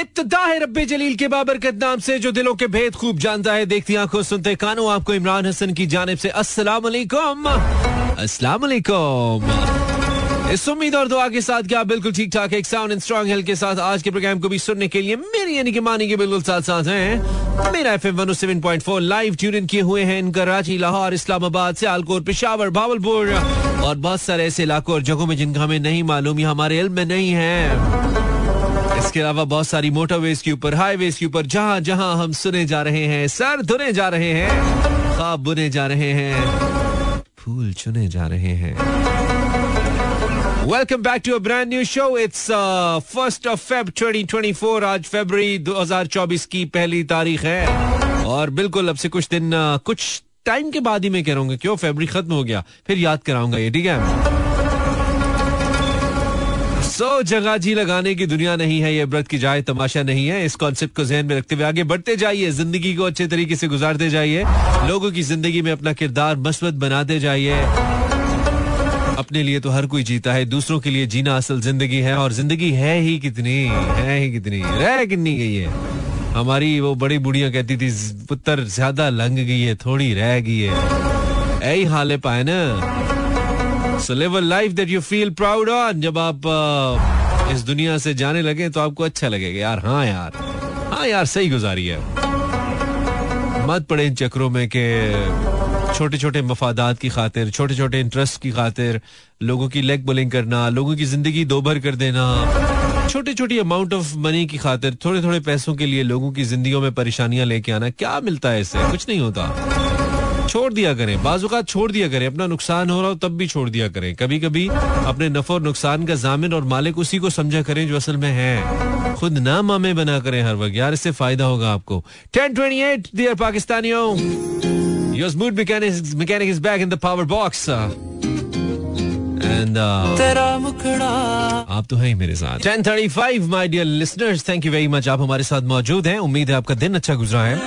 इब्तदा है रब्बे जलील के बाबरकत नाम से, जो दिलों के भेद खूब जानता है, देखती आँखों सुनते कानों, आपको इमरान हसन की जानब से अस्सलाम वालेकुम अस्सलाम वालेकुम इस उम्मीद और दुआ के साथ क्या बिल्कुल ठीक ठाक एक साउंड एंड स्ट्रॉन्ग हेल्थ के साथ आज के प्रोग्राम को भी सुनने के लिए मेरी यानी कि मानी के बिल्कुल साथ साथ हैं। मेरा F M seven point four live tune in किए हुए हैं इन कराची, लाहौर, इस्लामाबाद, सियालकोट, पिशावर, भावलपुर और बहुत सारे ऐसे इलाकों और जगहों में जिनका हमें नहीं मालूम या हमारे इल्म में नहीं है। इसके अलावा बहुत सारी मोटरवेज के ऊपर हाईवेज के ऊपर जहाँ जहाँ हम सुने जा रहे हैं सर धुने जा रहे हैं खाब बुने जा रहे हैं फूल चुने जा रहे हैं। Welcome back to a brand new show it's first of Feb 2024 आज फरवरी 2024 की पहली तारीख है। और बिल्कुल अब से कुछ दिन uh, कुछ टाइम के बाद ही मैं कह रहा हूँ क्यों फेबरी खत्म हो गया? फिर याद कराऊँगा ये ठीक है? सो जगह जी लगाने की दुनिया नहीं है, ये व्रत की जाए तमाशा नहीं है। इस कॉन्सेप्ट को जहन में रखते हुए आगे बढ़ते जाइए, ज़िंदगी को अच्छे तरीके से गुजारते जाइए, लोगों की ज़िंदगी में अपना किरदार मस्बत बनाते जाइए। अपने लिए तो हर कोई जीता है, दूसरों के लिए जीना असल ज़िंदगी है, और ज़िंदगी है ही कितनी, है ही कितनी, रह कितनी गई है। हमारी वो बड़ी बुढ़िया कहती थी, पुत्र, ज़्यादा लंग गई है, थोड़ी रह गई है। ऐ हाल पाए ना। So live a life that you feel proud on जब आप uh, इस दुनिया से जाने लगे तो आपको अच्छा लगेगा। यार हाँ यार। हाँ यार सही गुजारी है। मत पड़े इन चक्रों में के छोटे छोटे मफादात की खातिर छोटे छोटे इंटरेस्ट की खातिर लोगों की लेग बुलिंग करना लोगों की ज़िंदगी दोभर कर देना। छोटी छोटी अमाउंट ऑफ़ मनी की खातिर थोड़े थोड़े पैसों के लिए लोगों की जिंदगियों में परेशानियाँ लेके आना क्या मिलता है इससे? कुछ नहीं होता। छोड़ दिया करें। बाजुकात छोड़ दिया करें। अपना नुकसान हो रहा हो तब भी छोड़ दिया करें। कभी कभी अपने नफो और नुकसान का जामिन और मालिक उसी को समझा करें जो असल में है। खुद ना मामे बना करें हर वक्त। यार इससे फ़ायदा होगा आपको। टेन ट्वेंटी एट दियर पाकिस्तानियों। Your smooth mechanic mechanic is back in the power box and आप तो है ही मेरे साथ। Ten thirty five my dear listeners thank you very much आप हमारे साथ मौजूद हैं। उम्मीद है आपका दिन अच्छा गुजरा है।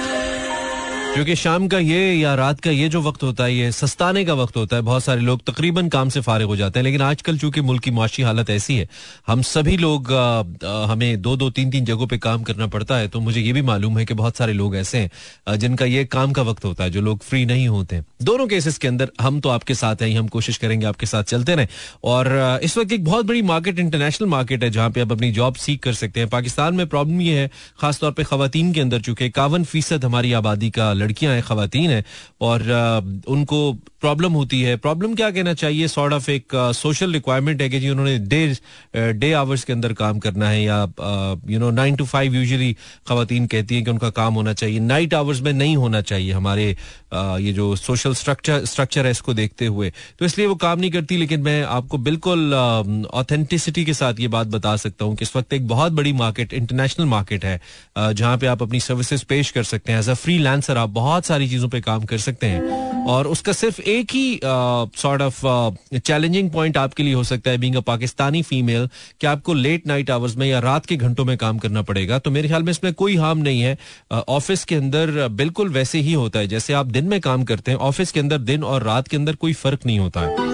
क्योंकि शाम का ये या रात का ये जो वक्त होता है ये सस्ताने का वक्त होता है। बहुत सारे लोग तकरीबन काम से फारिग हो जाते हैं लेकिन आजकल चूँकि मुल्क की माशी हालत ऐसी है हम सभी लोग आ, आ, हमें दो दो तीन तीन जगहों पे काम करना पड़ता है तो मुझे ये भी मालूम है कि बहुत सारे लोग ऐसे हैं जिनका ये काम का वक्त होता है जो लोग फ्री नहीं होते दोनों केसेस के अंदर हम तो आपके साथ हैं हम कोशिश करेंगे आपके साथ चलते रहें। और इस वक्त एक बहुत बड़ी मार्केट इंटरनेशनल मार्केट है जहाँ पे आप अपनी जॉब सीख कर सकते हैं। पाकिस्तान में प्रॉब्लम ये है खासतौर पर खातन के अंदर चूँकि इक्यावन फ़ीसद हमारी आबादी का लड़कियाँ हैं खातन हैं, और उनको प्रॉब्लम होती है। प्रॉब्लम क्या कहना चाहिए? सॉर्ट ऑफ़ एक सोशल रिक्वायरमेंट है कि जी उन्होंने डे डे आवर्स के अंदर काम करना है या you know nine to five usually खातन कहती हैं कि उनका काम होना चाहिए। नाइट आवर्स में नहीं होना चाहिए हमारे ये जो सोशल स्ट्रक्चर स्ट्रक्चर है, इसको देखते हुए। तो इसलिए वो काम नहीं करती, लेकिन मैं आपको बिल्कुल ऑथेंटिसिटी के साथ ये बात बता सकता हूँ कि इस वक्त एक बहुत बड़ी मार्केट इंटरनेशनल मार्केट है जहाँ पे आप अपनी सर्विसेज़ पेश कर सकते हैं। एज अ फ्री आप बहुत सारी चीज़ों पर काम कर सकते हैं। और उसका सिर्फ़ एक ही सॉर्ट ऑफ़ चैलेंजिंग पॉइंट आपके लिए हो सकता है बीइंग अ पाकिस्तानी फीमेल कि आपको लेट नाइट आवर्स में या रात के घंटों में काम करना पड़ेगा। तो मेरे ख्याल में इसमें कोई हार्म नहीं है। ऑफ़िस के अंदर बिल्कुल वैसे ही होता है, जैसे आप दिन में काम करते हैं, ऑफ़िस के अंदर दिन और रात के अंदर कोई फ़र्क नहीं होता है।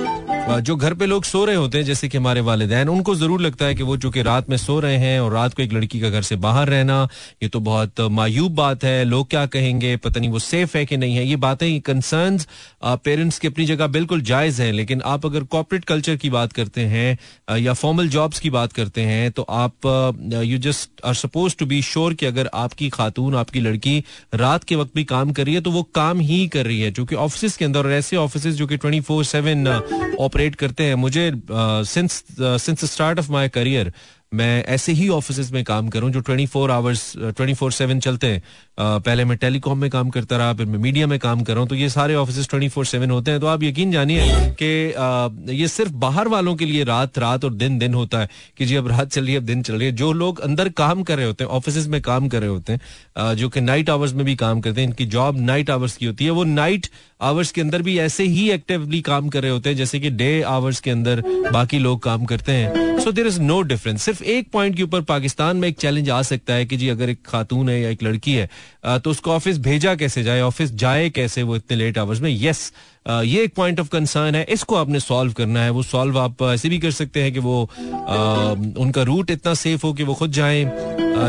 जो घर पे लोग सो रहे होते हैं, जैसे कि हमारे वालदेन, उनको ज़रूर लगता है कि वो चूँकि रात में सो रहे हैं और रात को एक लड़की का घर से बाहर रहना, ये तो बहुत मायूब बात है, लोग क्या कहेंगे, पता नहीं वो सेफ़ है कि नहीं है, ये बातें कंसर्न पेरेंट्स की अपनी जगह बिल्कुल जायज़ है, लेकिन आप अगर कॉपरेट कल्चर की बात करते हैं या फॉर्मल जॉब्स की बात करते हैं तो आप you just are suppose to be sure कि अगर आपकी खातून, आपकी लड़की रात के वक्त भी काम कर रही है तो वो काम ही कर रही है क्योंकि ऑफ़िस के अंदर ऐसे ऑफ़िस जो कि ट्वेंटी फोर सेवन ऑपरेट करते हैं। मुझे since since start of my career मैं ऐसे ही ऑफ़िस में काम करूँ जो 24 four hours twenty four seven चलते हैं। पहले मैं टेलीकॉम में काम करता रहा, फिर मैं मीडिया में काम कर रहा हूँ तो ये सारे ऑफ़िस ट्वेंटी फोर सेवन होते हैं। तो आप यकीन जानिए कि ये सिर्फ़ बाहर वालों के लिए रात रात और दिन दिन होता है कि जी अब रात चल रही है, अब दिन चल रही है। जो लोग अंदर काम कर रहे होते हैं ऑफ़िस में काम कर रहे होते हैं जो कि नाइट आवर्स में भी काम करते हैं, इनकी जॉब नाइट आवर्स की होती है। वो नाइट आवर्स के अंदर भी ऐसे ही एक्टिवली काम कर रहे होते हैं, जैसे कि डे आवर्स के अंदर बाकी लोग काम करते हैं। So there is no difference सिर्फ़ एक पॉइंट के ऊपर पाकिस्तान में एक चैलेंज आ सकता है कि जी अगर एक खातून है या एक लड़की है तो उसको ऑफ़िस भेजा कैसे जाए? ऑफ़िस जाए कैसे वो इतने लेट आवर्स में? यस ये एक पॉइंट ऑफ़ कंसर्न है। इसको आपने सॉल्व करना है। वो सॉल्व आप ऐसे भी कर सकते हैं कि वो उनका रूट इतना सेफ़ हो कि वो खुद जाएँ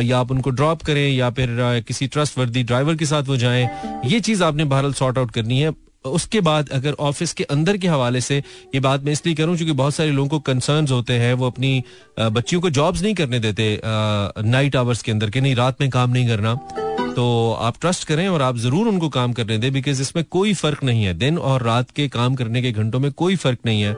या आप उनको ड्रॉप करें, या फिर किसी ट्रस्ट वर्दी ड्राइवर के साथ वो जाएँ। ये चीज़ आपने बहरहाल सॉर्ट आउट करनी है। उसके बाद अगर ऑफ़िस के अंदर के हवाले से ये बात मैं इसलिए करूँ क्योंकि बहुत सारे लोगों को कंसर्न होते हैं, वो अपनी बच्चियों को जॉब्स नहीं करने देते नाइट आवर्स के अंदर के, नहीं, रात में काम नहीं करना। तो आप ट्रस्ट करें और आप ज़रूर उनको काम करने दें बिकॉज़ इसमें कोई फ़र्क नहीं है। दिन और रात के काम करने के घंटों में कोई फ़र्क नहीं है।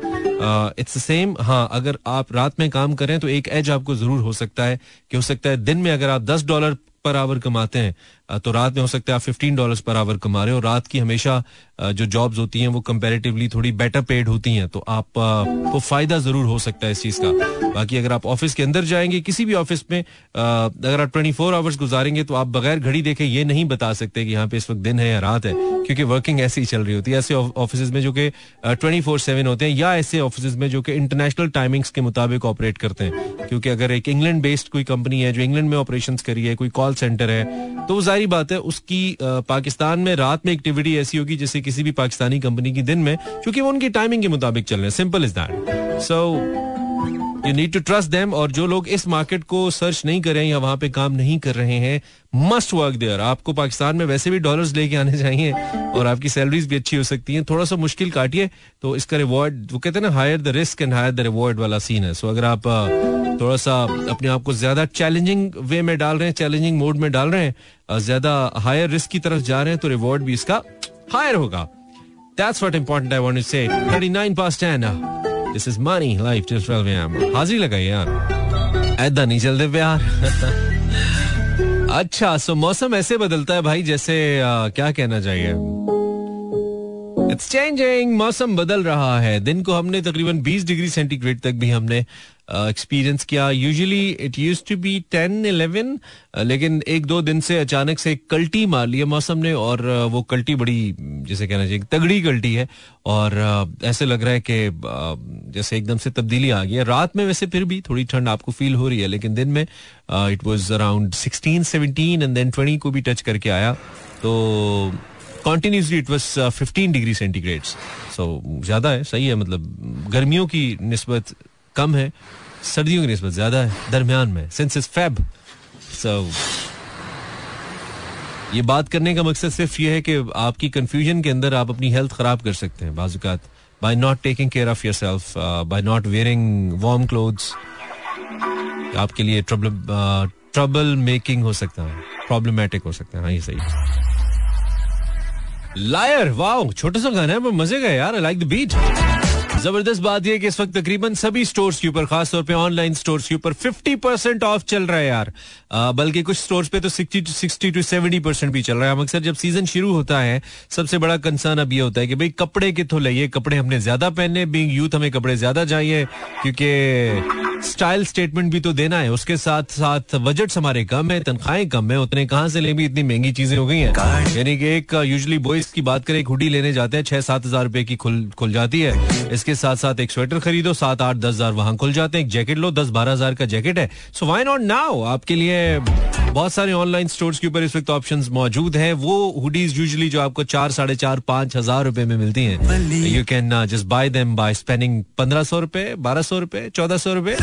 इट्स सेम हाँ अगर आप रात में काम करें तो एक एज आपको ज़रूर हो सकता है कि हो सकता है दिन में अगर आप दस डॉलर पर आवर कमाते हैं तो रात में हो सकता है आप फिफ्टीन डॉलर पर आवर कमा रहे हो। रात की हमेशा जो जॉब्स होती हैं, वो कंपेरेटिवली थोड़ी बेटर पेड होती हैं। तो आप को फ़ायदा ज़रूर हो सकता है इस चीज़ का। बाकी अगर आप ऑफ़िस के अंदर जाएँगे, किसी भी ऑफ़िस में अगर आप ट्वेंटी फोर आवर्स गुजारेंगे तो आप बगैर घड़ी देखे ये नहीं बता सकते कि यहाँ पे इस वक्त दिन है या रात है, क्योंकि वर्किंग ऐसी ही चल रही होती है। ऐसे ऑफ़िस में जो कि ट्वेंटी फोर सेवन होते हैं, या ऐसे ऑफ़िस में जो कि इंटरनेशनल टाइमिंग्स के मुताबिक ऑपरेट करते हैं। क्योंकि अगर एक इंग्लैंड बेस्ड कोई कंपनी है, जो इंग्लैंड में ऑपरेशन करी है, कोई कॉल सेंटर है तो ज़ाहिर बात है, उसकी पाकिस्तान में रात में एक्टिविटी ऐसी होगी जैसे किसी भी पाकिस्तानी कंपनी की दिन में, क्योंकि वो उनकी टाइमिंग के मुताबिक चल रहे हैं। Simple is that so you need to trust them और जो लोग इस मार्केट को सर्च नहीं कर रहे हैं या वहाँ पे काम नहीं कर रहे हैं मस्ट वर्क देयर आपको पाकिस्तान में वैसे भी डॉलर्स लेके आने चाहिए और आपकी सैलरीज भी अच्छी हो सकती हैं थोड़ा सा मुश्किल काटिए तो इसका रिवॉर्ड वो कहते हैं ना higher the risk and higher the reward वाला सीन है सो अगर आप थोड़ा सा अपने आप को ज़्यादा चैलेंजिंग वे में डाल रहे हैं चैलेंजिंग मोड में डाल रहे हैं ज़्यादा हायर रिस्क की तरफ़ जा रहे हैं तो रिवॉर्ड भी इसका हायर होगा That's what important I want to say. 39 past 10. This is money life till 12 am. हाजिरी लगाई यार। ऐदा नहीं चलते प्यार। अच्छा सो मौसम ऐसे बदलता है भाई जैसे आ, क्या कहना चाहिए? इट्स चेंजिंग मौसम बदल रहा है। दिन को हमने तकरीबन 20 डिग्री सेंटीग्रेड तक भी हमने एक्सपीरियंस किया usually it use to be ten eleven लेकिन एक दो दिन से अचानक से कल्टी मार लिया मौसम ने और वो कल्टी बड़ी जैसे कहना चाहिए तगड़ी कल्टी है और ऐसे लग रहा है कि जैसे एकदम से तब्दीली आ गई है रात में वैसे फिर भी थोड़ी ठंड आपको फील हो रही है लेकिन दिन में it was around sixteen seventeen and then twenty को भी टच करके आया तो continuously it was fifteen degree centigrade so ज़्यादा है सही है मतलब गर्मियों की नस्बत कम है सर्दियों की नस्बत ज़्यादा है, दरमियान में। सिंस फेब सो ये बात करने का मकसद सिर्फ़ ये है कि आपकी कंफ्यूजन के अंदर आप अपनी हेल्थ खराब कर सकते हैं। बाजुकात by not taking care of yourself by not wearing warm clothes आपके लिए ट्रबल ट्रबल मेकिंग हो सकता है प्रॉब्लमेटिक हो सकता है। हाँ ये सही लायर वाओ छोटा सा गाना है, पर मज़े का यार लाइक द बीट ज़बरदस्त बात यह कि इस वक्त तकरीबन सभी स्टोर्स के ऊपर खासतौर पे ऑनलाइन स्टोर्स के ऊपर 50 परसेंट ऑफ़ चल रहा है यार। बल्कि कुछ स्टोर्स पे तो 60 टू 60 टू 70 परसेंट भी चल रहा है। अक्सर जब सीज़न शुरू होता है सबसे बड़ा कंसर्न अब ये होता है कि भाई कपड़े कितों लाइए कपड़े हमने ज़्यादा पहने बींग यूथ हमें कपड़े ज़्यादा चाहिए क्योंकि स्टाइल स्टेटमेंट भी तो देना है। उसके साथ साथ बजट हमारे कम है तनख्वाहें कम है उतने कहाँ से ले भी इतनी महँगी चीज़ें हो गई हैं। यानी कि एक यूजली बॉयज़ की बात करें एक हुडी लेने जाते हैं छह सात हज़ार रुपए की खुल खुल जाती है। इसके साथ साथ एक स्वेटर खरीदो सात आठ दस हज़ार वहाँ खुल जाते हैं। एक जैकेट लो दस बारह हज़ार का जैकेट है। सो वाई नॉट नाउ आपके लिए बहुत सारे ऑनलाइन स्टोर्स के ऊपर इस वक्त ऑप्शंस मौजूद हैं। वो हुडीज यूजुअली जो आपको चार साढ़े चार पाँच हज़ार रुपए में मिलती हैं। You can just buy them by spending पंद्रह सौ रुपए बारह सौ रुपए चौदह सौ रुपए।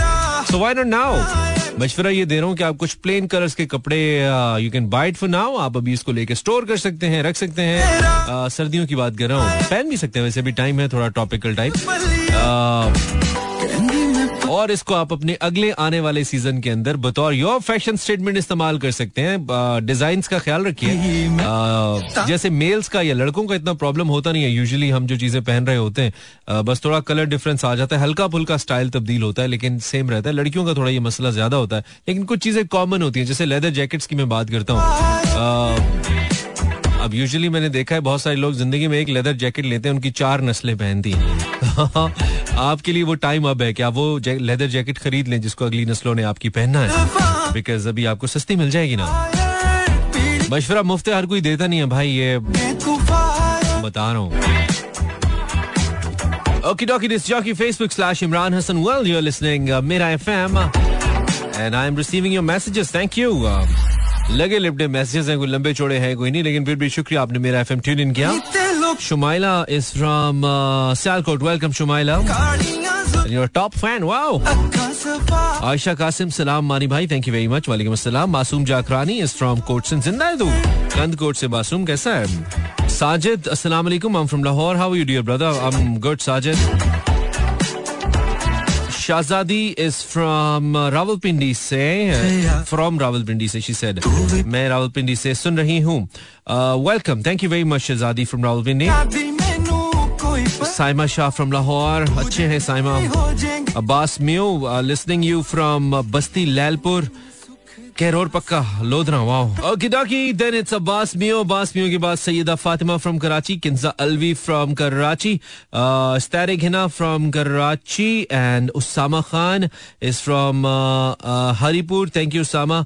सो वाई नॉट नाउ मशवरा ये दे रहा हूँ कि आप कुछ प्लेन कलर्स के कपड़े you can buy it for now आप अभी इसको लेके स्टोर कर सकते हैं रख सकते हैं। Uh, सर्दियों की बात कर रहा हूँ। पहन भी सकते हैं वैसे भी टाइम है थोड़ा टॉपिकल टाइप और इसको आप अपने अगले आने वाले सीज़न के अंदर बतौर योर फ़ैशन स्टेटमेंट इस्तेमाल कर सकते हैं। डिज़ाइन का ख्याल रखिए। जैसे मेल्स का या लड़कों का इतना प्रॉब्लम होता नहीं है। यूजुअली हम जो चीज़ें पहन रहे होते हैं बस थोड़ा कलर डिफरेंस आ जाता है। हल्का फुल्का स्टाइल तब्दील होता है लेकिन सेम रहता है। लड़कियों का थोड़ा ये मसला ज़्यादा होता है। लेकिन कुछ चीज़ें कॉमन होती है जैसे लेदर जैकेट्स की मैं बात करता हूँ। अब यूजुअली मैंने देखा है बहुत सारे लोग ज़िंदगी में एक लेदर जैकेट लेते हैं उनकी चार नस्लें पहनती हैं आपके लिए वो टाइम अब है कि आप वो लेदर जैकेट खरीद लें जिसको अगली नस्लों ने आपकी पहनना है बिकॉज़ अभी आपको सस्ती मिल जाएगी ना मशवरा मुफ़्त हर कोई देता नहीं है भाई ये बता रहा हूँ Okay, dokie, this jockey Facebook slash Imran Hassan. Well, you're listening uh, Mira FM, and I'm receiving your messages. Thank you. Uh, लगे लिपटे मैसेजेस हैं कोई लंबे चौड़े हैं कोई नहीं लेकिन फिर भी शुक्रिया आपने मेरा एफएम ट्यून इन किया। Shumaila is from Sialkot welcome Shumaila. Your top fan wow Ayesha Qasim सलाम मानी भाई थैंक यू वेरी मच वालेकुम अस्सलाम। मासूम जाकरानी इज़ फ्रॉम कोटसन ज़िंदा है तू कंद कोट से मासूम कैसा है? साजिद अस्सलाम वालेकुम। I am from Lahore how you dear brother I am good Sajid. Shahzadi is from Rawalpindi से फ्रॉम रावलपिंडी से शी सेड मैं रावलपिंडी से सुन रही हूँ welcome thank you very much Shahzadi from Rawalpindi Saima Shah from Lahore अच्छे हैं Saima Abbas mu listening you from Basti Lailpur Karor Pakka Lodhran wow. Okay dokey then it's Abbas Mayo Abbas Mayo के बाद Syeda Fatima from Karachi Kinza Alvi from Karachi स्तारिक Hina from Karachi and Usama Khan is from Haripur thank you Usama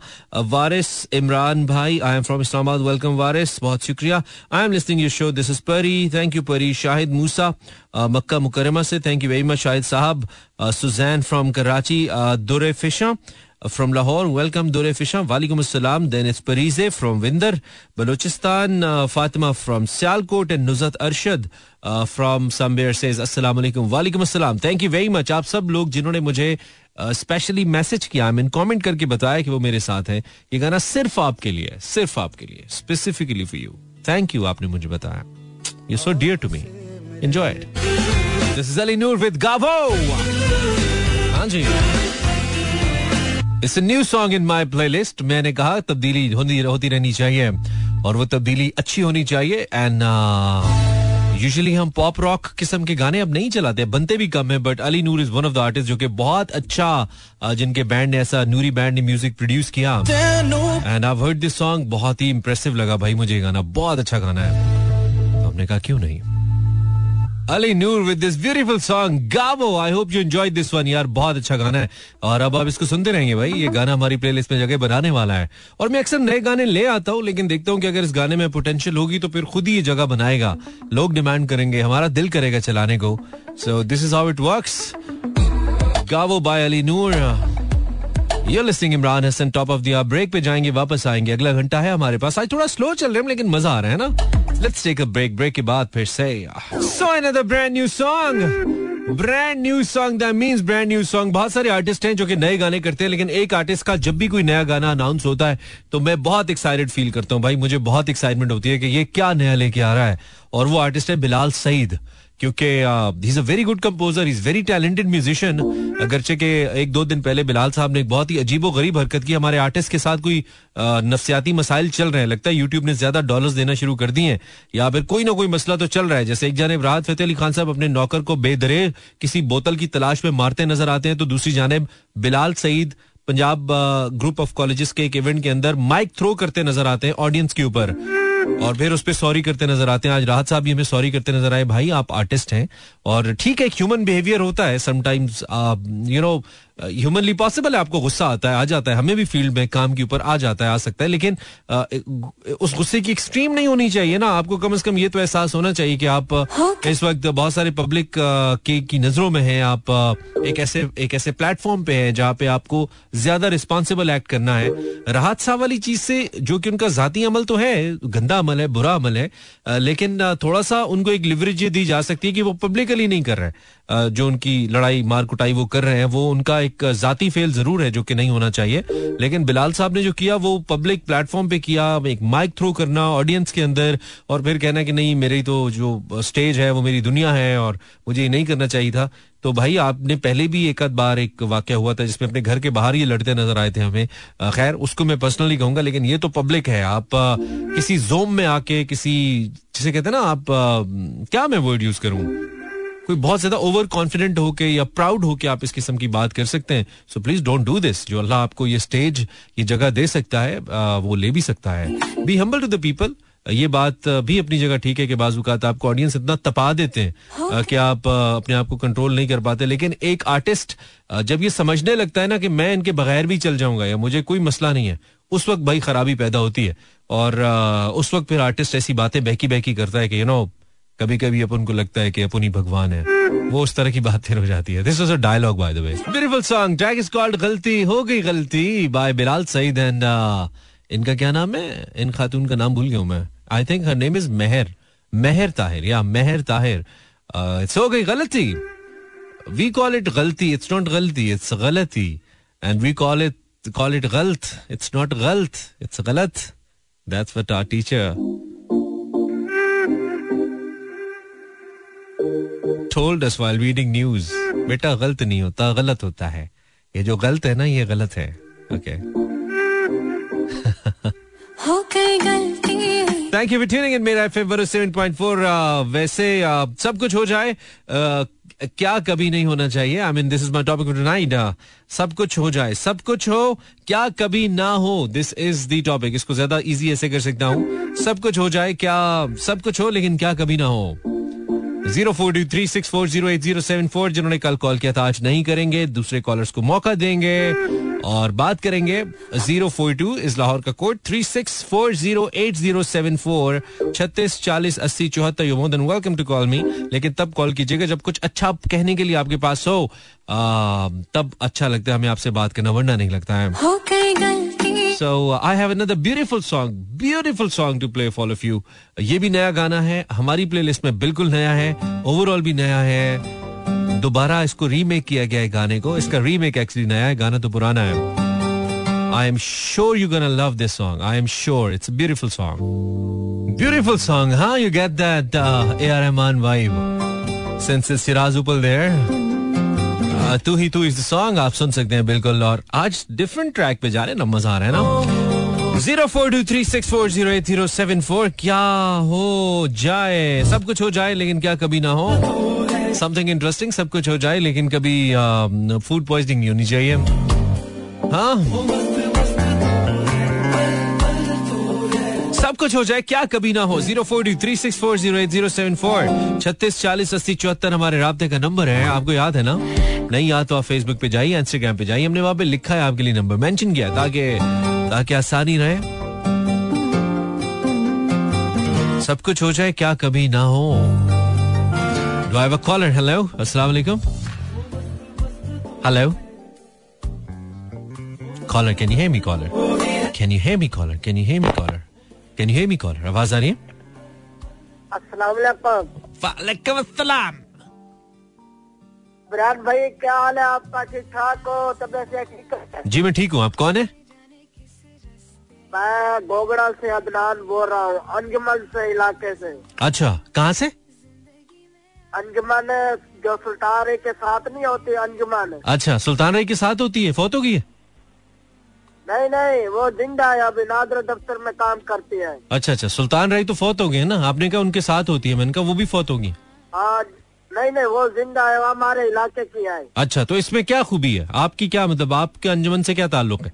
Waris Imran भाई I am from Islamabad welcome Waris बहुत शुक्रिया. I am listening your show this is Pari thank you Pari Shahid Musa Makkah Mukarramah से. Thank you very much Shahid sahab Suzain from Karachi Dure Fisha from Lahore welcome Durre Fishan वालेकुम अस्सलाम then it's Parizay from Winder Balochistan Fatima from Sialkot and Nuzhat Arshad from somewhere says अस्सलाम वालेकुम वालेकुम अस्सलाम thank you very much आप सब लोग जिन्होंने मुझे स्पेशली uh, मैसेज किया आई मीन कमेंट करके बताया कि वो मेरे साथ हैं। ये गाना सिर्फ़ आपके लिए सिर्फ़ आपके लिए specifically for you thank you आपने मुझे बताया। You so dear to me enjoy it this is Ali Noor with Gaavo हाँ जी। It's new song in my playlist मैंने कहा तब्दीली होती रहनी चाहिए और वो तब्दीली अच्छी होनी चाहिए एंड यूजुअली uh, हम पॉप रॉक किस्म के गाने अब नहीं चलाते बनते भी कम है but Ali Noor is one of the artist जो कि बहुत अच्छा uh, जिनके बैंड ने ऐसा नूरी बैंड ने म्यूज़िक प्रोड्यूस किया। And I heard this song बहुत ही इंप्रेसिव लगा भाई मुझे गाना बहुत अच्छा गाना है। तो हमने कहा क्यों नहीं? Ali Noor with this beautiful song Gaavo I hope you enjoy this one यार, बहुत अच्छा गाना है। और अब आप इसको सुनते रहेंगे भाई, ये गाना हमारी प्लेलिस्ट में जगह बनाने वाला है। और मैं अक्सर नए गाने ले आता हूँ, लेकिन देखता हूँ कि अगर इस गाने में पोटेंशियल होगी तो फिर खुद ही ये जगह बनाएगा। लोग डिमांड करेंगे, हमारा दिल करेगा चलाने को। So this is how it works Gaavo by Ali Noor. Listening, Imran Hasan top of दिया ब्रेक पे जाएँगे, वापस आएँगे। अगला घंटा है हमारे पास। आज थोड़ा स्लो चल रहे हैं, लेकिन मज़ा आ रहा है ना? Let's take a break break के बाद फिर से so another brand new song brand new song that means brand new song बहुत सारे आर्टिस्ट हैं जो कि नए गाने करते हैं, लेकिन एक आर्टिस्ट का जब भी कोई नया गाना अनाउंस होता है तो मैं बहुत एक्साइटेड फील करता हूँ। भाई, मुझे बहुत एक्साइटमेंट होती है कि ये क्या नया लेके आ रहा है। और वो आर्टिस्ट है बिलाल सईद। क्योंकि is a very good composer is very talented musician अगरचे के एक दो दिन पहले बिलाल साहब ने एक बहुत ही अजीब गरीब हरकत की, हमारे आर्टिस्ट के साथ कोई नफसियाती मसाइल चल रहे हैं। लगता है यूट्यूब ने ज़्यादा डॉलर्स देना शुरू कर दिए हैं। या फिर कोई ना कोई मसला तो चल रहा है। जैसे एक जानब राहत फतेह अली खान साहब अपने नौकर को बेदरे किसी बोतल की तलाश में मारते नज़र आते हैं तो दूसरी जानब Bilal Saeed, Punjab group of colleges के एक इवेंट के अंदर माइक थ्रो करते नज़र आते हैं ऑडियंस के ऊपर। और फिर उस पर सॉरी करते नज़र आते हैं। आज राहत साहब भी हमें सॉरी करते नज़र आए। भाई आप आर्टिस्ट हैं और ठीक है ह्यूमन बिहेवियर होता है sometimes you know humanly possible है आपको गुस्सा आता है आ जाता है हमें भी फ़ील्ड में काम के ऊपर आ जाता है आ सकता है लेकिन आ, उस गुस्से की एक्सट्रीम नहीं होनी चाहिए ना आपको कम से कम ये तो एहसास होना चाहिए कि आप हाँ। इस वक्त बहुत सारे पब्लिक के की नज़रों में हैं आप एक ऐसे एक ऐसे प्लेटफॉर्म पे हैं जहाँ पे आपको ज़्यादा रिस्पॉन्सिबल एक्ट करना है राहत साहब वाली चीज़ से जो कि उनका जाती अमल तो है गंदा अमल है बुरा अमल है लेकिन थोड़ा सा उनको एक लिवरेज दी जा सकती है कि वो पब्लिकली नहीं कर रहे जो उनकी लड़ाई, मार कुटाई वो कर रहे हैं, वो उनका एक जाती फेल ज़रूर है, जो कि नहीं होना चाहिए। लेकिन बिलाल साहब ने जो किया, वो पब्लिक प्लेटफॉर्म पे किया, एक माइक थ्रो करना ऑडियंस के अंदर, और फिर कहना कि नहीं, मेरी तो जो स्टेज है, वो मेरी दुनिया है, और मुझे ये नहीं करना चाहिए था। तो भाई, आपने पहले भी एक आध बार एक वाक्य हुआ था, जिसमें अपने घर के बाहर ये लड़ते नज़र आए थे हमें। खैर, उसको मैं पर्सनली कहूँगा, लेकिन ये तो पब्लिक है। आप किसी जोम में आके, किसी, जिसे कहते हैं ना, आप क्या मैं वर्ड यूज़ करूँ? कोई बहुत ज़्यादा ओवर कॉन्फिडेंट होके या प्राउड होके आप इस किस्म की बात कर सकते हैं। So please don't do this जो अल्लाह आपको ये स्टेज ये जगह दे सकता है वो ले भी सकता है। Be humble to the people ये बात भी अपनी जगह ठीक है कि बाजूकात आपको ऑडियंस इतना तपा देते हैं हाँ? कि आप अपने आप को कंट्रोल नहीं कर पाते। लेकिन एक आर्टिस्ट जब ये समझने लगता है ना कि मैं इनके बगैर भी चल जाऊँगा या मुझे कोई मसला नहीं है उस वक्त भाई खराबी पैदा होती है। और उस वक्त फिर आर्टिस्ट ऐसी बातें बहकी बहकी करता है कि यू नो कभी कभी अपन को लगता है कि अपन ही भगवान है। वो उस तरह की बात हो जाती है। This was a dialogue by the way beautiful song track is called गलती हो गई गलती बाय बिलाल सईद एंड इनका क्या नाम है? इन खातून का नाम भूल गया मैं। I think her name is Mehr Mehr Tahir या मेहर ताहिर इट्स हो गई गलती वी कॉल इट गलती इट्स नॉट गलती इट्स गलती and we call it call it गलत इट्स नॉट गलत इट्स गलत that's what our teacher told us while reading news बेटा गलत नहीं होता गलत होता है। ये जो गलत है ना ये गलत है। Okay thank you for tuning in Mera FM 107.4 वैसे uh, सब कुछ हो जाए uh, क्या कभी नहीं होना चाहिए। I mean this is my topic tonight सब कुछ हो जाए सब कुछ हो क्या कभी ना हो। दिस इज़ दी टॉपिक इसको ज़्यादा इजी ऐसे कर सकता हूँ। सब कुछ हो जाए क्या सब कुछ हो लेकिन क्या कभी ना हो। Zero four two three six four zero eight zero seven four जिन्होंने कल कॉल किया था आज नहीं करेंगे दूसरे कॉलर्स को मौका देंगे और बात करेंगे ज़ीरो फोर टू इस लाहौर का code three six four zero eight zero seven four छत्तीस चालीस अस्सी चौहत्तर you more welcome to call me लेकिन तब कॉल कीजिएगा जब कुछ अच्छा कहने के लिए आपके पास हो। आ, तब अच्छा लगता है हमें आपसे बात करना वरना नहीं लगता है। So I have another beautiful song beautiful song to play for of you ये भी नया गाना है हमारी प्लेलिस्ट में बिल्कुल नया है ओवरऑल भी नया है दोबारा इसको रीमेक किया गया है गाने को इसका रीमेक एक्चुअली नया है गाना तो पुराना है I am sure you're gonna love this song. I am sure it's a beautiful song. Beautiful song, huh? You get that uh, A.R. Rahman vibe. Since it's Shiraz Upal there. तू ही, तू इस song, आप सुन सकते हैं बिल्कुल, और आज different track पे जा रहे हैं ना, मज़ा आ रहा है ना? Zero four two three six four zero eight zero seven four, क्या हो जाए? सब कुछ हो जाए, लेकिन क्या कभी ना हो? समथिंग इंटरेस्टिंग सब कुछ हो जाए, लेकिन कभी फ़ूड पॉइजनिंग नहीं होनी चाहिए। हाँ? सब कुछ हो जाए, क्या कभी ना हो? Zero four two three six four zero eight zero seven four. छत्तीस चालीस अस्सी चौहत्तर हमारे रबते का नंबर है। आपको याद है ना? नहीं याद तो आप फेसबुक पे जाइए इंस्टाग्राम पे जाइए। हमने वहाँ पे लिखा है आपके लिए नंबर। मेंशन किया, ताकि ताकि आसानी रहे। सब कुछ हो जाए, क्या कभी ना हो? डू आई कॉलर हेलो अस्सलाम वालेकुम। Hello caller can you hear me caller can you can you hear me caller can you hear me caller आवाज़ आ रही है? अस्सलाम वालेकुम अस्सलाम। विराट भाई क्या हाल है आपका? ठीक ठाक हो? तबियत से ठीक है? जी मैं ठीक हूँ। आप कौन है? मैं गोगड़ा से अदनान बोल रहा हूँ अंजुमन से इलाके से। अच्छा कहाँ से? अंजमन जो सुल्तान के साथ नहीं होती अंजुमन अच्छा सुल्तान के साथ होती है? फोत होगी है? नहीं नहीं वो ज़िंदा है अभी नादर दफ्तर में काम करती है। अच्छा अच्छा सुल्तान राय तो फौत हो गए ना? आपने कहा उनके साथ होती है मैंने कहा वो भी फौत होगी। हाँ नहीं नहीं वो ज़िंदा है वो हमारे इलाके की है। अच्छा तो इसमें क्या खूबी है? आपकी क्या मतलब आपके अंजुमन से क्या ताल्लुक है?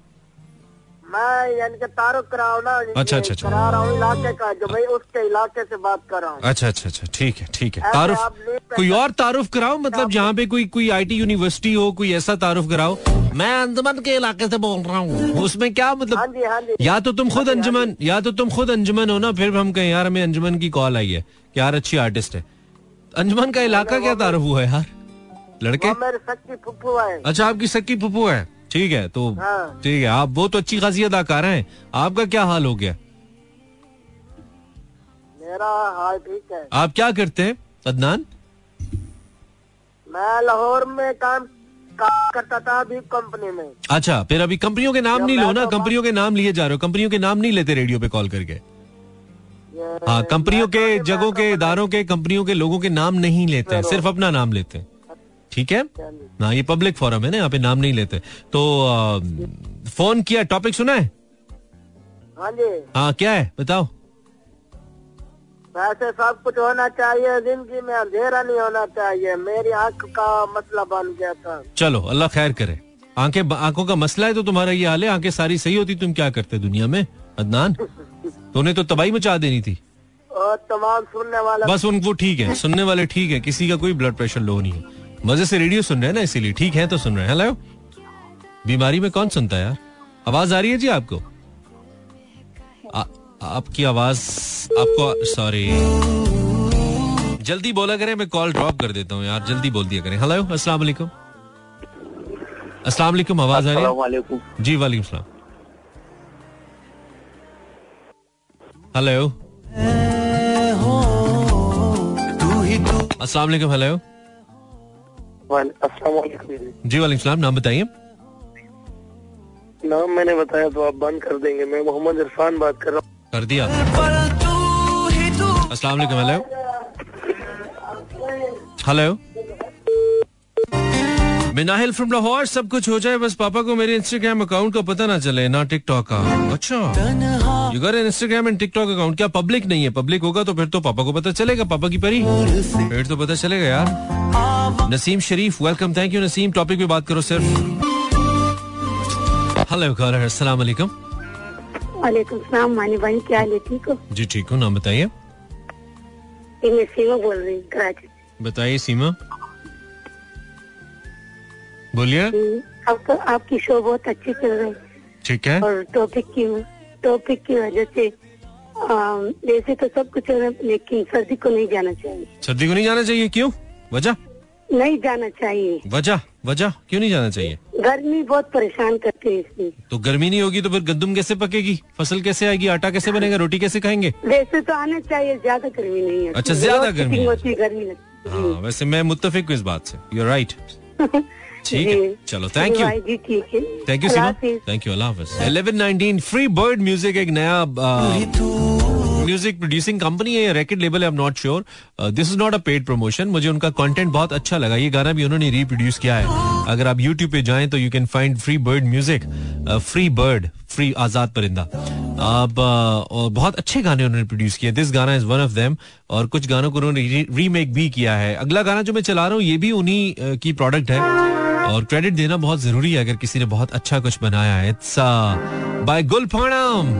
मैं यानी कि तारुफ कराऊ ना अच्छा, अच्छा, अच्छा। करा रहा हूँ इलाके का जो भाई उसके इलाके से बात कर रहा हूँ अच्छा अच्छा अच्छा ठीक है ठीक है। तारुफ कोई और तारुफ कराओ? मतलब जहाँ पे कोई कोई आईटी यूनिवर्सिटी हो कोई ऐसा तारुफ कराओ? मैं अंजुमन के इलाके से बोल रहा हूँ। उसमें क्या हाँ मतलब जी हाँ जी। या तो तुम खुद हाँ जी, हाँ अंजुमन या तो तुम खुद अंजुमन हो ना फिर हम कहें यार हमें अंजुमन की कॉल आई है। कि यार अच्छी आर्टिस्ट है। अंजुमन का इलाका क्या तारुफ हुआ है यार? लड़के? मेरे सच्ची फुफ्फू है। अच्छा आपकी सक्की पप्पू है? ठीक है तो हाँ। ठीक है आप वो तो अच्छी खासी अदाकार हैं। आपका क्या हाल हो गया? मेरा हाल ठीक है। आप क्या करते हैं अदनान? मैं लाहौर में काम काम करता था अभी कंपनी में। अच्छा फिर अभी कंपनियों के नाम नहीं लो ना? कंपनियों के नाम लिए जा रहे हो कंपनियों के नाम नहीं लेते रेडियो पे कॉल करके? हाँ कंपनियों के जगहों के इदारों के कंपनियों के लोगों के नाम नहीं लेते हैं सिर्फ़ अपना नाम लेते हैं। ठीक है? ना ये पब्लिक फोरम है ना यहाँ पे नाम नहीं लेते। तो फ़ोन किया टॉपिक सुना है? हाँ जी। हाँ क्या है? बताओ। वैसे सब कुछ होना चाहिए ज़िंदगी में अंधेरा नहीं होना चाहिए। मेरी आँख का मसला बन गया था। चलो अल्लाह खैर करे। आँखें आँखों का मसला है तो तुम्हारा ये हाल है आँखें सारी सही होती तुम क्या करते दुनिया में? अदनान तूने तो तबाही मचा देनी थी। और तमाम सुनने वाला बस उनको ठीक है सुनने वाले ठीक है किसी का कोई ब्लड प्रेशर लो नहीं है। मज़े से रेडियो सुन रहे हैं ना इसीलिए ठीक है तो सुन रहे हैं। हेलो? बीमारी में कौन सुनता है यार? आवाज़ आ रही है जी आपको? आ, आपकी आवाज़ आपको सॉरी जल्दी बोला करें मैं कॉल ड्रॉप कर देता हूँ यार। जल्दी बोल दिया करें। हेलो अस्सलाम वालेकुम। अस्सलाम वालेकुम आवाज़ आ रही है? जी वालेकुम सलाम। हेलो? अस्सलाम वालेकुम हेलो? जी वालेकुम नाम बताइए। नाम मैंने बताया तो आप बंद कर देंगे। मैं मोहम्मद इरफान बात कर रहा हूँ। कर दिया। अस्सलाम वालेकुम hello. Hello. Minahil from Lahore सब कुछ हो जाए बस पापा को मेरे इंस्टाग्राम अकाउंट का पता ना चले ना टिकटॉक का। अच्छा। You got Instagram and TikTok account क्या पब्लिक नहीं है? पब्लिक होगा तो फिर तो पापा को पता चलेगा पापा की परी। फिर तो पता चलेगा यार। Naseem Sharif welcome thank you Naseem. Topic पे बात करो सर हेलो अस्सलाम वालेकुम वालेकुम सलाम मानी भाई क्या हाल है? ठीक हो? जी ठीक हूँ. नाम बताइए। मैं सीमा बोल रही हूँ कराची। बताइए सीमा। बोलिए। हम्म, आपका आपकी शो बहुत अच्छी चल रही है। ठीक है। और टॉपिक की टॉपिक की वजह से वैसे तो सब कुछ लेकिन सर्दी को नहीं जाना चाहिए। सर्दी को नहीं जाना चाहिए क्यों? वजह? नहीं जाना चाहिए। वजह? वजह? क्यों नहीं जाना चाहिए? गर्मी बहुत परेशान करती है इसलिए। तो गर्मी नहीं होगी तो फिर गंदुम कैसे पकेगी? फ़सल कैसे आएगी? आटा कैसे बनेगा? रोटी कैसे खाएँगे? वैसे तो आना चाहिए ज़्यादा गर्मी नहीं है। अच्छा, ज़्यादा गर्मी होती गर्मी हाँ। वैसे मैं मुत्तफिक हूँ इस बात से। यू राइट ठीक है चलो थैंक यू ठीक है। थैंक यू अल्लाह सीमा। थैंक यू अल्लाह हाफिज। 1119 फ्री बर्ड म्यूज़िक एक नया म्यूज़िक प्रोड्यूसिंग कंपनी है racket label I am not sure this is not a paid promotion मुझे उनका कंटेंट बहुत अच्छा लगा। ये गाना भी उन्होंने रीप्रोड्यूस किया है। अगर आप यूट्यूब पे जाएँ तो you can find free bird music free bird free आज़ाद परिंदा अब uh, और बहुत अच्छे गाने उन्होंने प्रोड्यूस किए दिस गाना इज़ वन ऑफ़ देम और कुछ गानों को उन्होंने रीमेक भी किया है। अगला गाना जो मैं चला रहा हूँ ये भी उन्हीं uh, की प्रोडक्ट है। और क्रेडिट देना बहुत ज़रूरी है अगर किसी ने बहुत अच्छा कुछ बनाया है। इट्स बाय गुलफाणम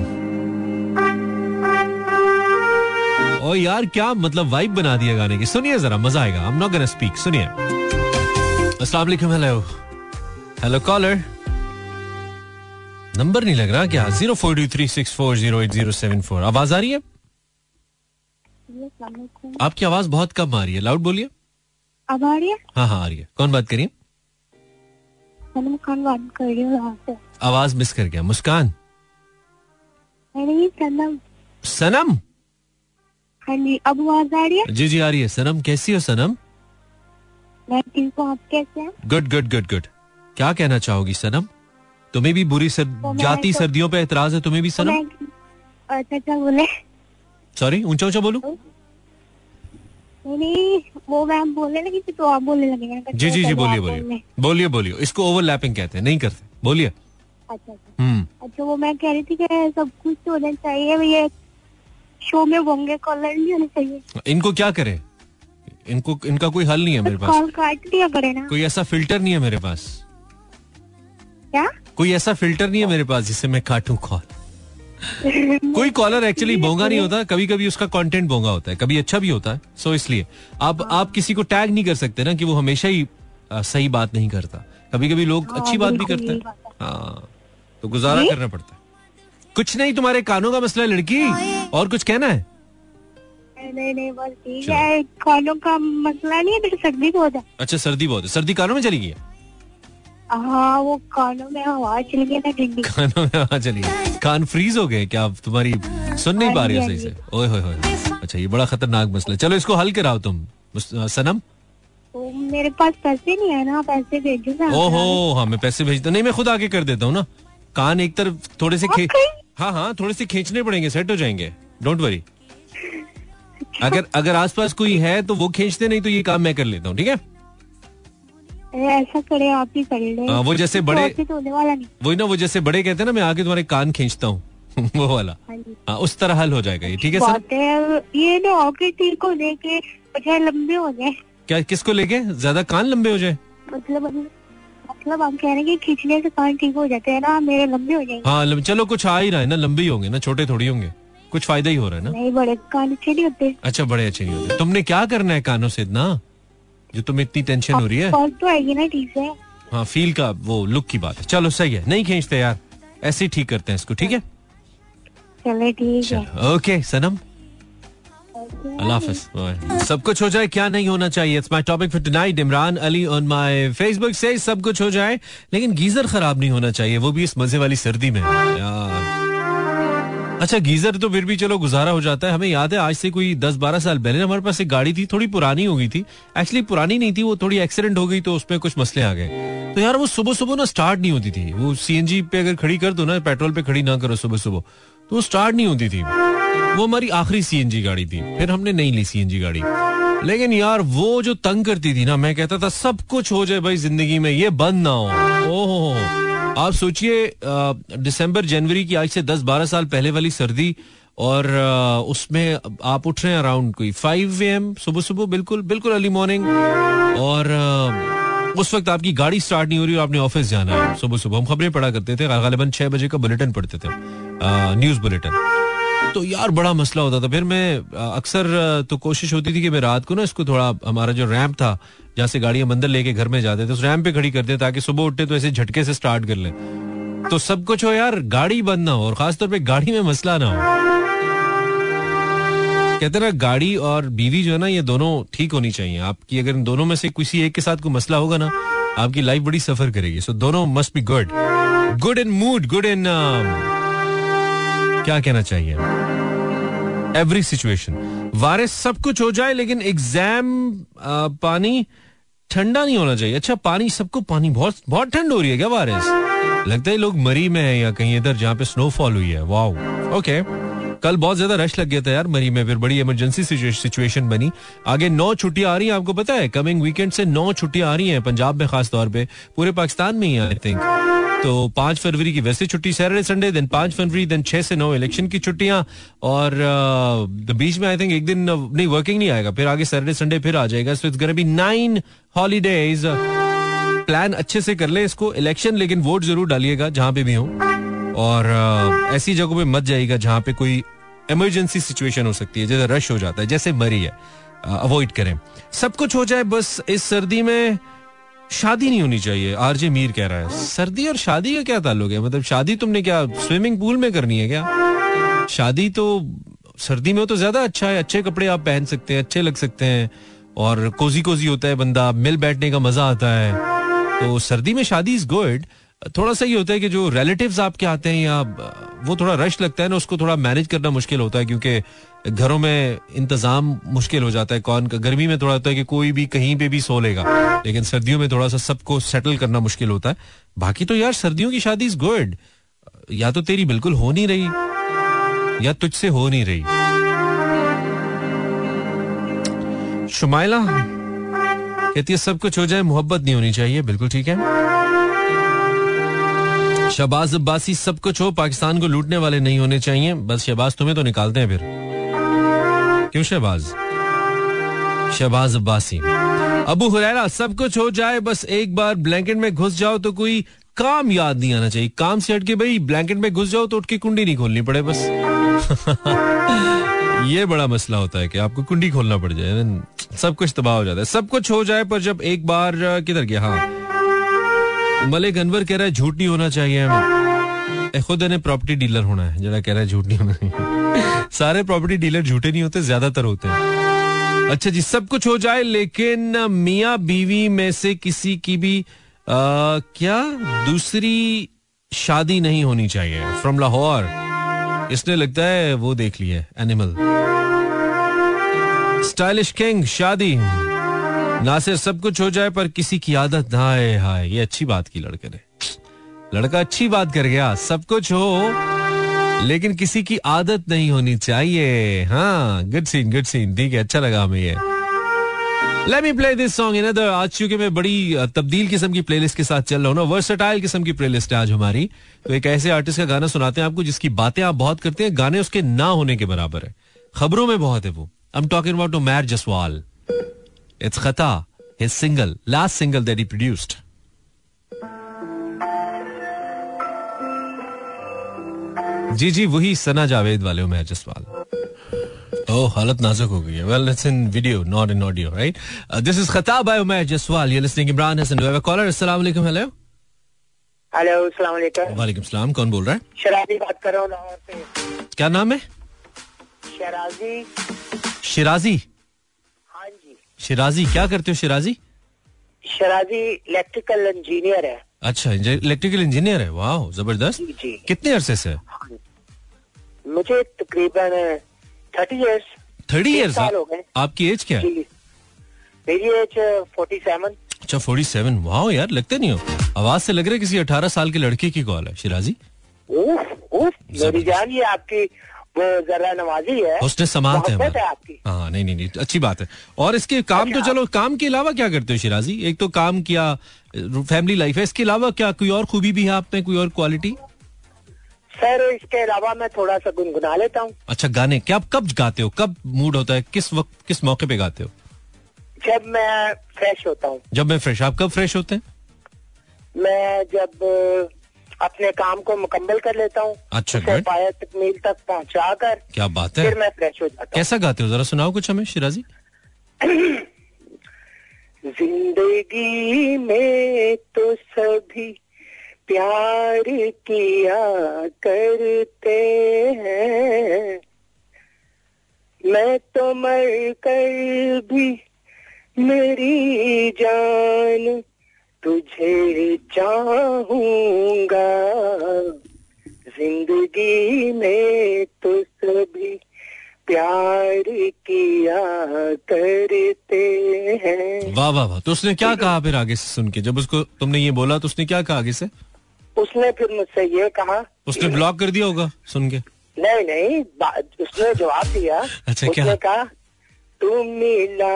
ओ यार क्या मतलब वाइब बना दिया गाने की? सुनिए जरा मज़ा आएगा। I am not gonna speak सुनिए। अस्सलाम वालेकुम हेलो हेलो कॉलर नंबर नहीं लग रहा क्या? Zero four two three six four zero eight zero seven four. आवाज़ आ रही है? आपकी आवाज़ बहुत कम आ रही है। लाउड बोलिए। अब आ रही है? हाँ हाँ आ रही है। कौन बात करिए? बात कर रही हूँ आवाज़ मिस कर गया। मुस्कान? सनम। सनम? हाँ जी अब आवाज़ आ रही है? जी जी आ रही है। सनम कैसी हो सनम? मैं ठीक हूँ आप कैसे हैं? गुड गुड गुड गुड क्या कहना चाहोगी सनम? तुम्हें भी बुरी सर, तो जाती तो- सर्दियों पे एतराज़ है तुम्हें भी तो सनम? मैं अच्छा अच्छा बोले। सॉरी ऊँचा ऊँचा बोलू? नहीं वो मैम बोलने लगी थी तो आप बोलने लगे जी जी जी बोलिए बोलिए। बोलिए बोलिए। इसको ओवरलैपिंग कहते हैं नहीं करते। बोलिए। अच्छा अच्छा। हम्म। अच्छा वो मैं कह रही थी कि सब कुछ तो होना चाहिए ये शो में होंगे कॉलर नहीं होने चाहिए। इनको क्या करें? इनको इनका कोई हल नहीं है मेरे पास। कॉल काट दिया करे ना। कोई ऐसा फ़िल्टर नहीं है मेरे पास। क्या? कोई ऐसा फ़िल्टर नहीं है मेरे पास जिससे मैं काटूं कॉल। कोई कॉलर एक्चुअली बोंगा नहीं होता कभी कभी उसका कंटेंट बोंगा होता है कभी अच्छा भी होता है सो so इसलिए। आप आप किसी को टैग नहीं कर सकते ना कि वो हमेशा ही आ, सही बात नहीं करता। कभी कभी लोग हाँ, अच्छी बात भी करते हैं। हाँ। तो गुजारा करना पड़ता है। कुछ नहीं तुम्हारे कानों का मसला है लड़की। और कुछ कहना है? नहीं नहीं बस ठीक है। खानों का मसला नहीं है सर्दी बहुत है। अच्छा सर्दी बहुत है। सर्दी कानों में चली गई है? हाँ वो कानों में हवा चल गई ना ठंडी कानों में हवा चली गई। कान फ्रीज हो गए क्या? आप तुम्हारी सुन नहीं पा रही हो हाँ सही से। ओए होए होए। अच्छा ये बड़ा खतरनाक मसला है। चलो इसको हल कराओ तुम। सनम? मेरे पास पैसे नहीं है ना पैसे भेजो ना। ओहो हाँ मैं पैसे भेजता नहीं मैं खुद आके कर देता हूँ ना। कान एक तरफ़ थोड़े से खे Okay. हाँ हाँ थोड़े से खींचने पड़ेंगे सेट हो जाएँगे। डोंट वरी अगर अगर आसपास कोई है तो वो खींचते नहीं तो ये काम मैं कर लेता हूँ ठीक है? ऐसा करे आप ही कर ले। हाँ, वो जैसे बड़े- तो नहीं। वही ना वो जैसे बड़े कहते हैं ना मैं आगे तुम्हारे कान खींचता हूँ। वो वाला। हाँ जी। हाँ उस तरह हल हो जाएगा ये ठीक है सर? ये ना होके हो कि लंबे हो जाए। क्या किसको लेके? ज़्यादा कान लंबे हो जाए? मतलब मतलब हम कह रहे हैं कि खींचने से कान ठीक हो जाते हैं ना मेरे लंबे हो जाएँगे। हाँ लम, चलो कुछ आ ही रहा है ना लंबे ही होंगे ना छोटे थोड़ी होंगे। कुछ फ़ायदा ही हो रहा है ना? नहीं बड़े कान अच्छे नहीं होते। अच्छा बड़े अच्छे नहीं होते। तुमने क्या करना है कानों से इतना? जो तुम्हें इतनी टेंशन हो रही है। तो आएगी ना ठीक से। हाँ फील का वो लुक की बात है। चलो सही है। नहीं खींचते यार। ऐसे ही ठीक करते हैं इसको ठीक है? चले ठीक है। ओके सनम। अल्लाह हाफिज सब कुछ हो जाए, क्या नहीं होना चाहिए? It's my topic for tonight Imran Ali on my Facebook से सब कुछ हो जाए, लेकिन गीजर खराब नहीं होना चाहिए, वो भी इस मज़े वाली सर्दी में। अच्छा गीजर तो फिर भी चलो गुजारा हो जाता है। हमें याद है, आज से कोई दस बारह साल पहले हमारे पास एक गाड़ी थी, थोड़ी पुरानी हो गई थी। एक्चुअली पुरानी नहीं थी, वो थोड़ी एक्सीडेंट हो गई तो उसमें कुछ मसले आ गए। तो यार वो सुबह सुबह ना स्टार्ट नहीं होती थी। वो सीएनजी पे अगर खड़ी कर दो ना पेट्रोल पे खड़ी ना करो सुबह सुबह तो वो स्टार्ट नहीं होती थी। वो हमारी आखिरी सीएनजी गाड़ी थी। फिर हमने नहीं ली सीएनजी गाड़ी। लेकिन यार वो जो तंग करती थी ना मैं कहता था सब कुछ हो जाए भाई ज़िंदगी में ये बंद ना हो। ओहो। आप सोचिए दिसंबर जनवरी की आज से 10-12 साल पहले वाली सर्दी और आ, उसमें आप उठ रहे हैं अराउंड कोई फाइव एम सुबह सुबह बिल्कुल बिल्कुल अर्ली मॉर्निंग और आ, उस वक्त आपकी गाड़ी स्टार्ट नहीं हो रही और आपने ऑफ़िस जाना है। सुबह सुबह हम खबरें पढ़ा करते थे छह बजे का बुलेटिन पढ़ते थे न्यूज़ बुलेटिन तो यार बड़ा मसला होता था। फिर मैं अक्सर तो कोशिश होती थी कि मैं रात को ना इसको थोड़ा, हमारा जो रैम्प था, जहाँ से गाड़ियाँ मंदिर लेके घर में जाते थे, उस रैम्प पे खड़ी करते ताकि सुबह उठे तो ऐसे झटके से स्टार्ट कर ले। तो सब कुछ हो यार, गाड़ी बंद ना हो और खासतौर पर गाड़ी में मसला ना हो। कहते ना, गाड़ी और बीवी जो है ना, ये दोनों ठीक होनी चाहिए। आपकी अगर इन दोनों में से किसी एक के साथ कोई मसला होगा ना, आपकी लाइफ बड़ी सफ़र करेगी। सो दोनों must be good good in mood good in क्या कहना चाहिए? एवरी सिचुएशन वारिस सब कुछ हो जाए, लेकिन एग्ज़ाम पानी ठंडा नहीं होना चाहिए। अच्छा पानी, सबको पानी बहुत बहुत ठंड हो रही है क्या वारिस? लगता है लोग मरी में है या कहीं इधर जहाँ पे स्नोफॉल हुई है। वाओ ओके कल बहुत ज़्यादा रश लग गया था यार मरी में, फिर बड़ी इमरजेंसी सिचुएशन बनी। आगे नौ छुट्टियाँ आ रही हैं, आपको पता है कमिंग वीकेंड से नौ छुट्टियाँ आ रही हैं, पंजाब में खास तौर पे। पूरे पाकिस्तान में ही आई थिंक तो पाँच फरवरी की वैसे छुट्टी, सैटरडे, संडे देन पाँच फरवरी देन छह से नौ इलेक्शन की छुट्टियाँ और बीच में आई थिंक एक दिन नहीं वर्किंग नहीं आएगा, फिर आगे सैटरडे, संडे फिर आ जाएगा so it's be nine holidays plan अच्छे से कर ले इसको इलेक्शन लेकिन वोट ज़रूर डालिएगा जहाँ पे भी हो और ऐसी जगहों पे मत जाइएगा जहाँ पे कोई इमरजेंसी सिचुएशन हो सकती है, जैसे रश हो जाता है, जैसे मरी है अवॉइड करें। सब कुछ हो जाए बस इस सर्दी में शादी नहीं होनी चाहिए। आरजे मीर कह रहा है। सर्दी और शादी का क्या ताल्लुक है? मतलब शादी तुमने क्या स्विमिंग पूल में करनी है क्या? शादी तो सर्दी में हो तो ज़्यादा अच्छा है। अच्छे कपड़े आप पहन सकते हैं, अच्छे लग सकते हैं। और कोजी कोजी होता है बंदा, मिल बैठने का मज़ा आता है। तो सर्दी में शादी इज़ गुड थोड़ा सा ये होता है कि जो रिलेटिव्स आपके आते हैं या वो थोड़ा रश लगता है ना, उसको थोड़ा मैनेज करना मुश्किल होता है क्योंकि घरों में इंतज़ाम मुश्किल हो जाता है। कौन, गर्मी में थोड़ा होता है कि कोई भी कहीं पे भी सो लेगा, लेकिन सर्दियों में थोड़ा सा सबको सेटल करना मुश्किल होता है। बाकी तो यार, सर्दियों की शादी इज़ गुड या तो तेरी बिल्कुल हो नहीं रही, या तुझसे हो नहीं रही। शुमाइला कहती है, सब कुछ हो जाए, मोहब्बत नहीं होनी चाहिए। बिल्कुल ठीक है। शहबाज, अब्बासी सब कुछ हो, पाकिस्तान को लूटने वाले नहीं होने चाहिए। बस शहबाज, तुम्हें तो निकालते हैं फिर। क्यों शहबाज? शहबाज, अब्बासी। अबू हुरैरा, सब कुछ हो जाए, बस एक बार ब्लैंकेट में घुस जाओ तो कोई काम याद नहीं आना चाहिए। काम से हट के भाई, ब्लैंकेट में घुस जाओ तो उठ के कुंडी नहीं खोलनी पड़े, बस। ये बड़ा मसला होता है कि आपको कुंडी खोलना पड़ जाए सब कुछ तबाह हो जाता है। सब कुछ हो जाए पर जब एक बार किधर गया? हाँ। मलिक अनवर कह रहा है झूठ नहीं होना चाहिए हमें। खुद ने प्रॉपर्टी डीलर होना है जरा कह रहा है झूठ नहीं होना चाहिए। सारे प्रॉपर्टी डीलर झूठे नहीं होते ज़्यादातर होते हैं। अच्छा जी सब कुछ हो जाए लेकिन मियाँ बीवी में से किसी की भी आ, क्या दूसरी शादी नहीं होनी चाहिए? फ्रॉम लाहौर इसने लगता है वो देख लिया एनिमल स्टाइलिश किंग शादी। नासिर सब कुछ हो जाए, पर किसी की आदत ना आए। हाय, ये अच्छी बात की लड़के ने। लड़का अच्छी बात कर गया, सब कुछ हो, लेकिन किसी की आदत नहीं होनी चाहिए। हाँ गुड सीन गुड सीन ठीक है अच्छा लगा हमें ये। Let me play this song in आज चूँकि मैं बड़ी तब्दील किस्म की प्लेलिस्ट के साथ चल रहा हूँ ना वर्सटाइल किस्म की प्लेलिस्ट है आज हमारी। तो एक ऐसे आर्टिस्ट का गाना सुनाते हैं आपको, जिसकी बातें आप बहुत करते हैं, गाने उसके ना होने के बराबर है। खबरों में बहुत है वो। I am talking about Mair Jaswal It's Khata, his single, last single that he produced. जी जी वही सना जावेद वाले उमेर जसवाल। ओह हालत नाजुक हो गई है। Well it's in video not in audio right this is खताब by Umer Jaswal you listening Imran Hasan we have caller अस्सलाम वालेकुम हेलो हेलो अस्सलाम वालेकुम वालेकुम सलाम कौन बोल रहा है? शराजी बात कर रहा हूँ लाहौर से। क्या नाम है? शराजी। शिराजी। शिराजी क्या करते हो शिराजी? शिराजी इलेक्ट्रिकल इंजीनियर है। अच्छा इलेक्ट्रिकल इंजीनियर है? वाह ज़बरदस्त। कितने अरसे से? मुझे तकरीबन थर्टी इयर्स थर्टी ईयर्स साल हो गए। आपकी एज क्या है? मेरी एज फोर्टी सेवन अच्छा फोर्टी सेवन वाह यार लगते नहीं हो। आवाज़ से लग रहा है किसी अठारह साल के लड़के की कॉल है। शिराजी? उफ उफ मेरी जान ये आपकी वो जरा नवाजी है। उसने समात है है आपकी। हाँ नहीं नहीं नहीं अच्छी बात है। और इसके काम तो चलो काम के अलावा क्या करते हो शिराजी? एक तो काम किया फैमिली लाइफ है। इसके अलावा क्या कोई और खूबी भी है आप में कोई और क्वालिटी सर इसके अलावा मैं थोड़ा सा गुनगुना लेता हूँ। अच्छा गाने क्या आप कब गाते हो? कब मूड होता है? किस वक्त किस मौके पे गाते हो? जब मैं फ्रेश होता हूँ। जब मैं फ्रेश आप कब फ्रेश होते हैं? मैं जब अपने काम को मुकम्मल कर लेता हूँ। अच्छा. पाया तकमील तक पहुँचा कर क्या बात है? फिर मैं फ्रेश हो जाता हूँ। कैसा गाते हो? जरा सुनाओ कुछ हमें शिराजी। ज़िंदगी में तो सभी प्यार किया करते हैं। मैं तो मर कर भी मेरी जान तुझे चाहूँगा। ज़िंदगी में तो सभी प्यार किया करते हैं। वाह वाह वाह। तो उसने क्या कहा फिर आगे से सुन के? जब उसको तुमने ये बोला तो उसने क्या कहा आगे से? उसने फिर मुझसे ये कहा उसने ब्लॉक कर दिया होगा सुन के। नहीं नहीं उसने जवाब दिया। अच्छा, उसने क्या? कहा तुम मिला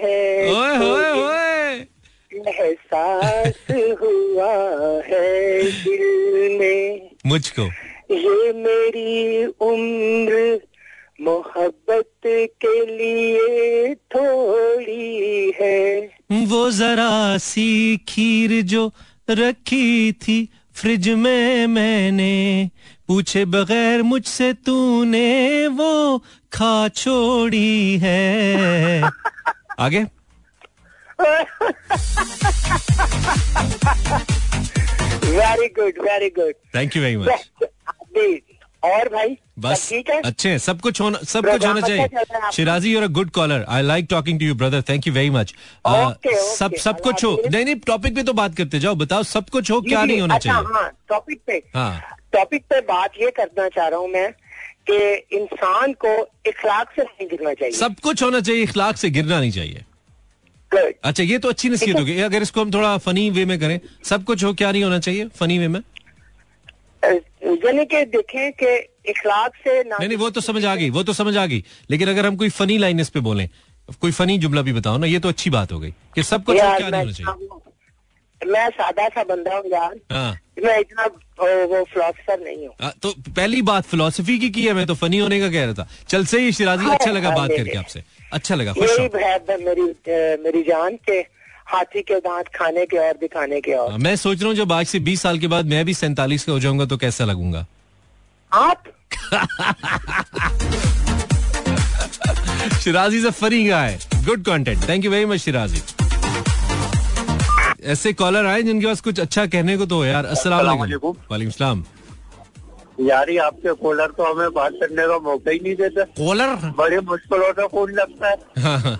है ओए तो ओए ओए। एहसास हुआ है दिल में। मुझको। ये मेरी उम्र मोहब्बत के लिए थोड़ी है। वो जरा सी खीर जो रखी थी फ्रिज में मैंने। पूछे बगैर मुझसे तूने वो खा छोड़ी है। आगे। Very good very good thank you very much और भाई बस ठीक है? अच्छे सब कुछ होना सब कुछ होना है चाहिए। Shirazi you're a good caller I like talking to you brother thank you very much सब सब कुछ हो नहीं नहीं टॉपिक पे तो बात करते जाओ बताओ सब कुछ हो क्या नहीं होना अच्छा, चाहिए? हाँ टॉपिक पे। हाँ। टॉपिक पे बात ये करना चाह रहा हूँ मैं कि इंसान को इखलाक से नहीं गिरना चाहिए। सब कुछ होना चाहिए इखलाक से गिरना नहीं चाहिए. अच्छा ये तो अच्छी नसीहत होगी अगर इसको हम थोड़ा फनी वे में करें सब कुछ हो क्या नहीं होना चाहिए फनी वे में? यानी कि देखें कि इखलाक से ना नहीं नहीं वो तो समझ आ गई वो तो समझ आ गई। लेकिन अगर हम कोई फनी लाइन इस पे बोले कोई फनी जुमला भी बताओ ना ये तो अच्छी बात हो गई कि सब कुछ क्या नहीं होना चाहिए? मैं सादा सा बंदा हूँ यार। हाँ। मैं इतना अ, वो फिलोसफर नहीं हूँ। आ, तो पहली बात फिलोसफी की की है? मैं तो फनी होने का कह रहा था। चल सही है, शिराजी अच्छा लगा बात करके आपसे। अच्छा लगा खुश है मेरी मेरी जान के हाथी के दांत खाने के और दिखाने के और। हाँ, मैं सोच रहा हूँ जब आज से 20 साल के बाद मैं भी सैंतालीस का हो जाऊँगा तो कैसा लगूँगा? आप? शिराजी से funny guy good content thank you very much Shirazi. ऐसे कॉलर आए जिनके पास कुछ अच्छा कहने को तो हो यार। अस्सलाम वालेकुम वालेकुम सलाम यार आपके कॉलर तो हमें बात करने का मौका ही नहीं देते। कॉलर बड़ी मुश्किलों से फ़ोन लगता है। हाँ, हाँ।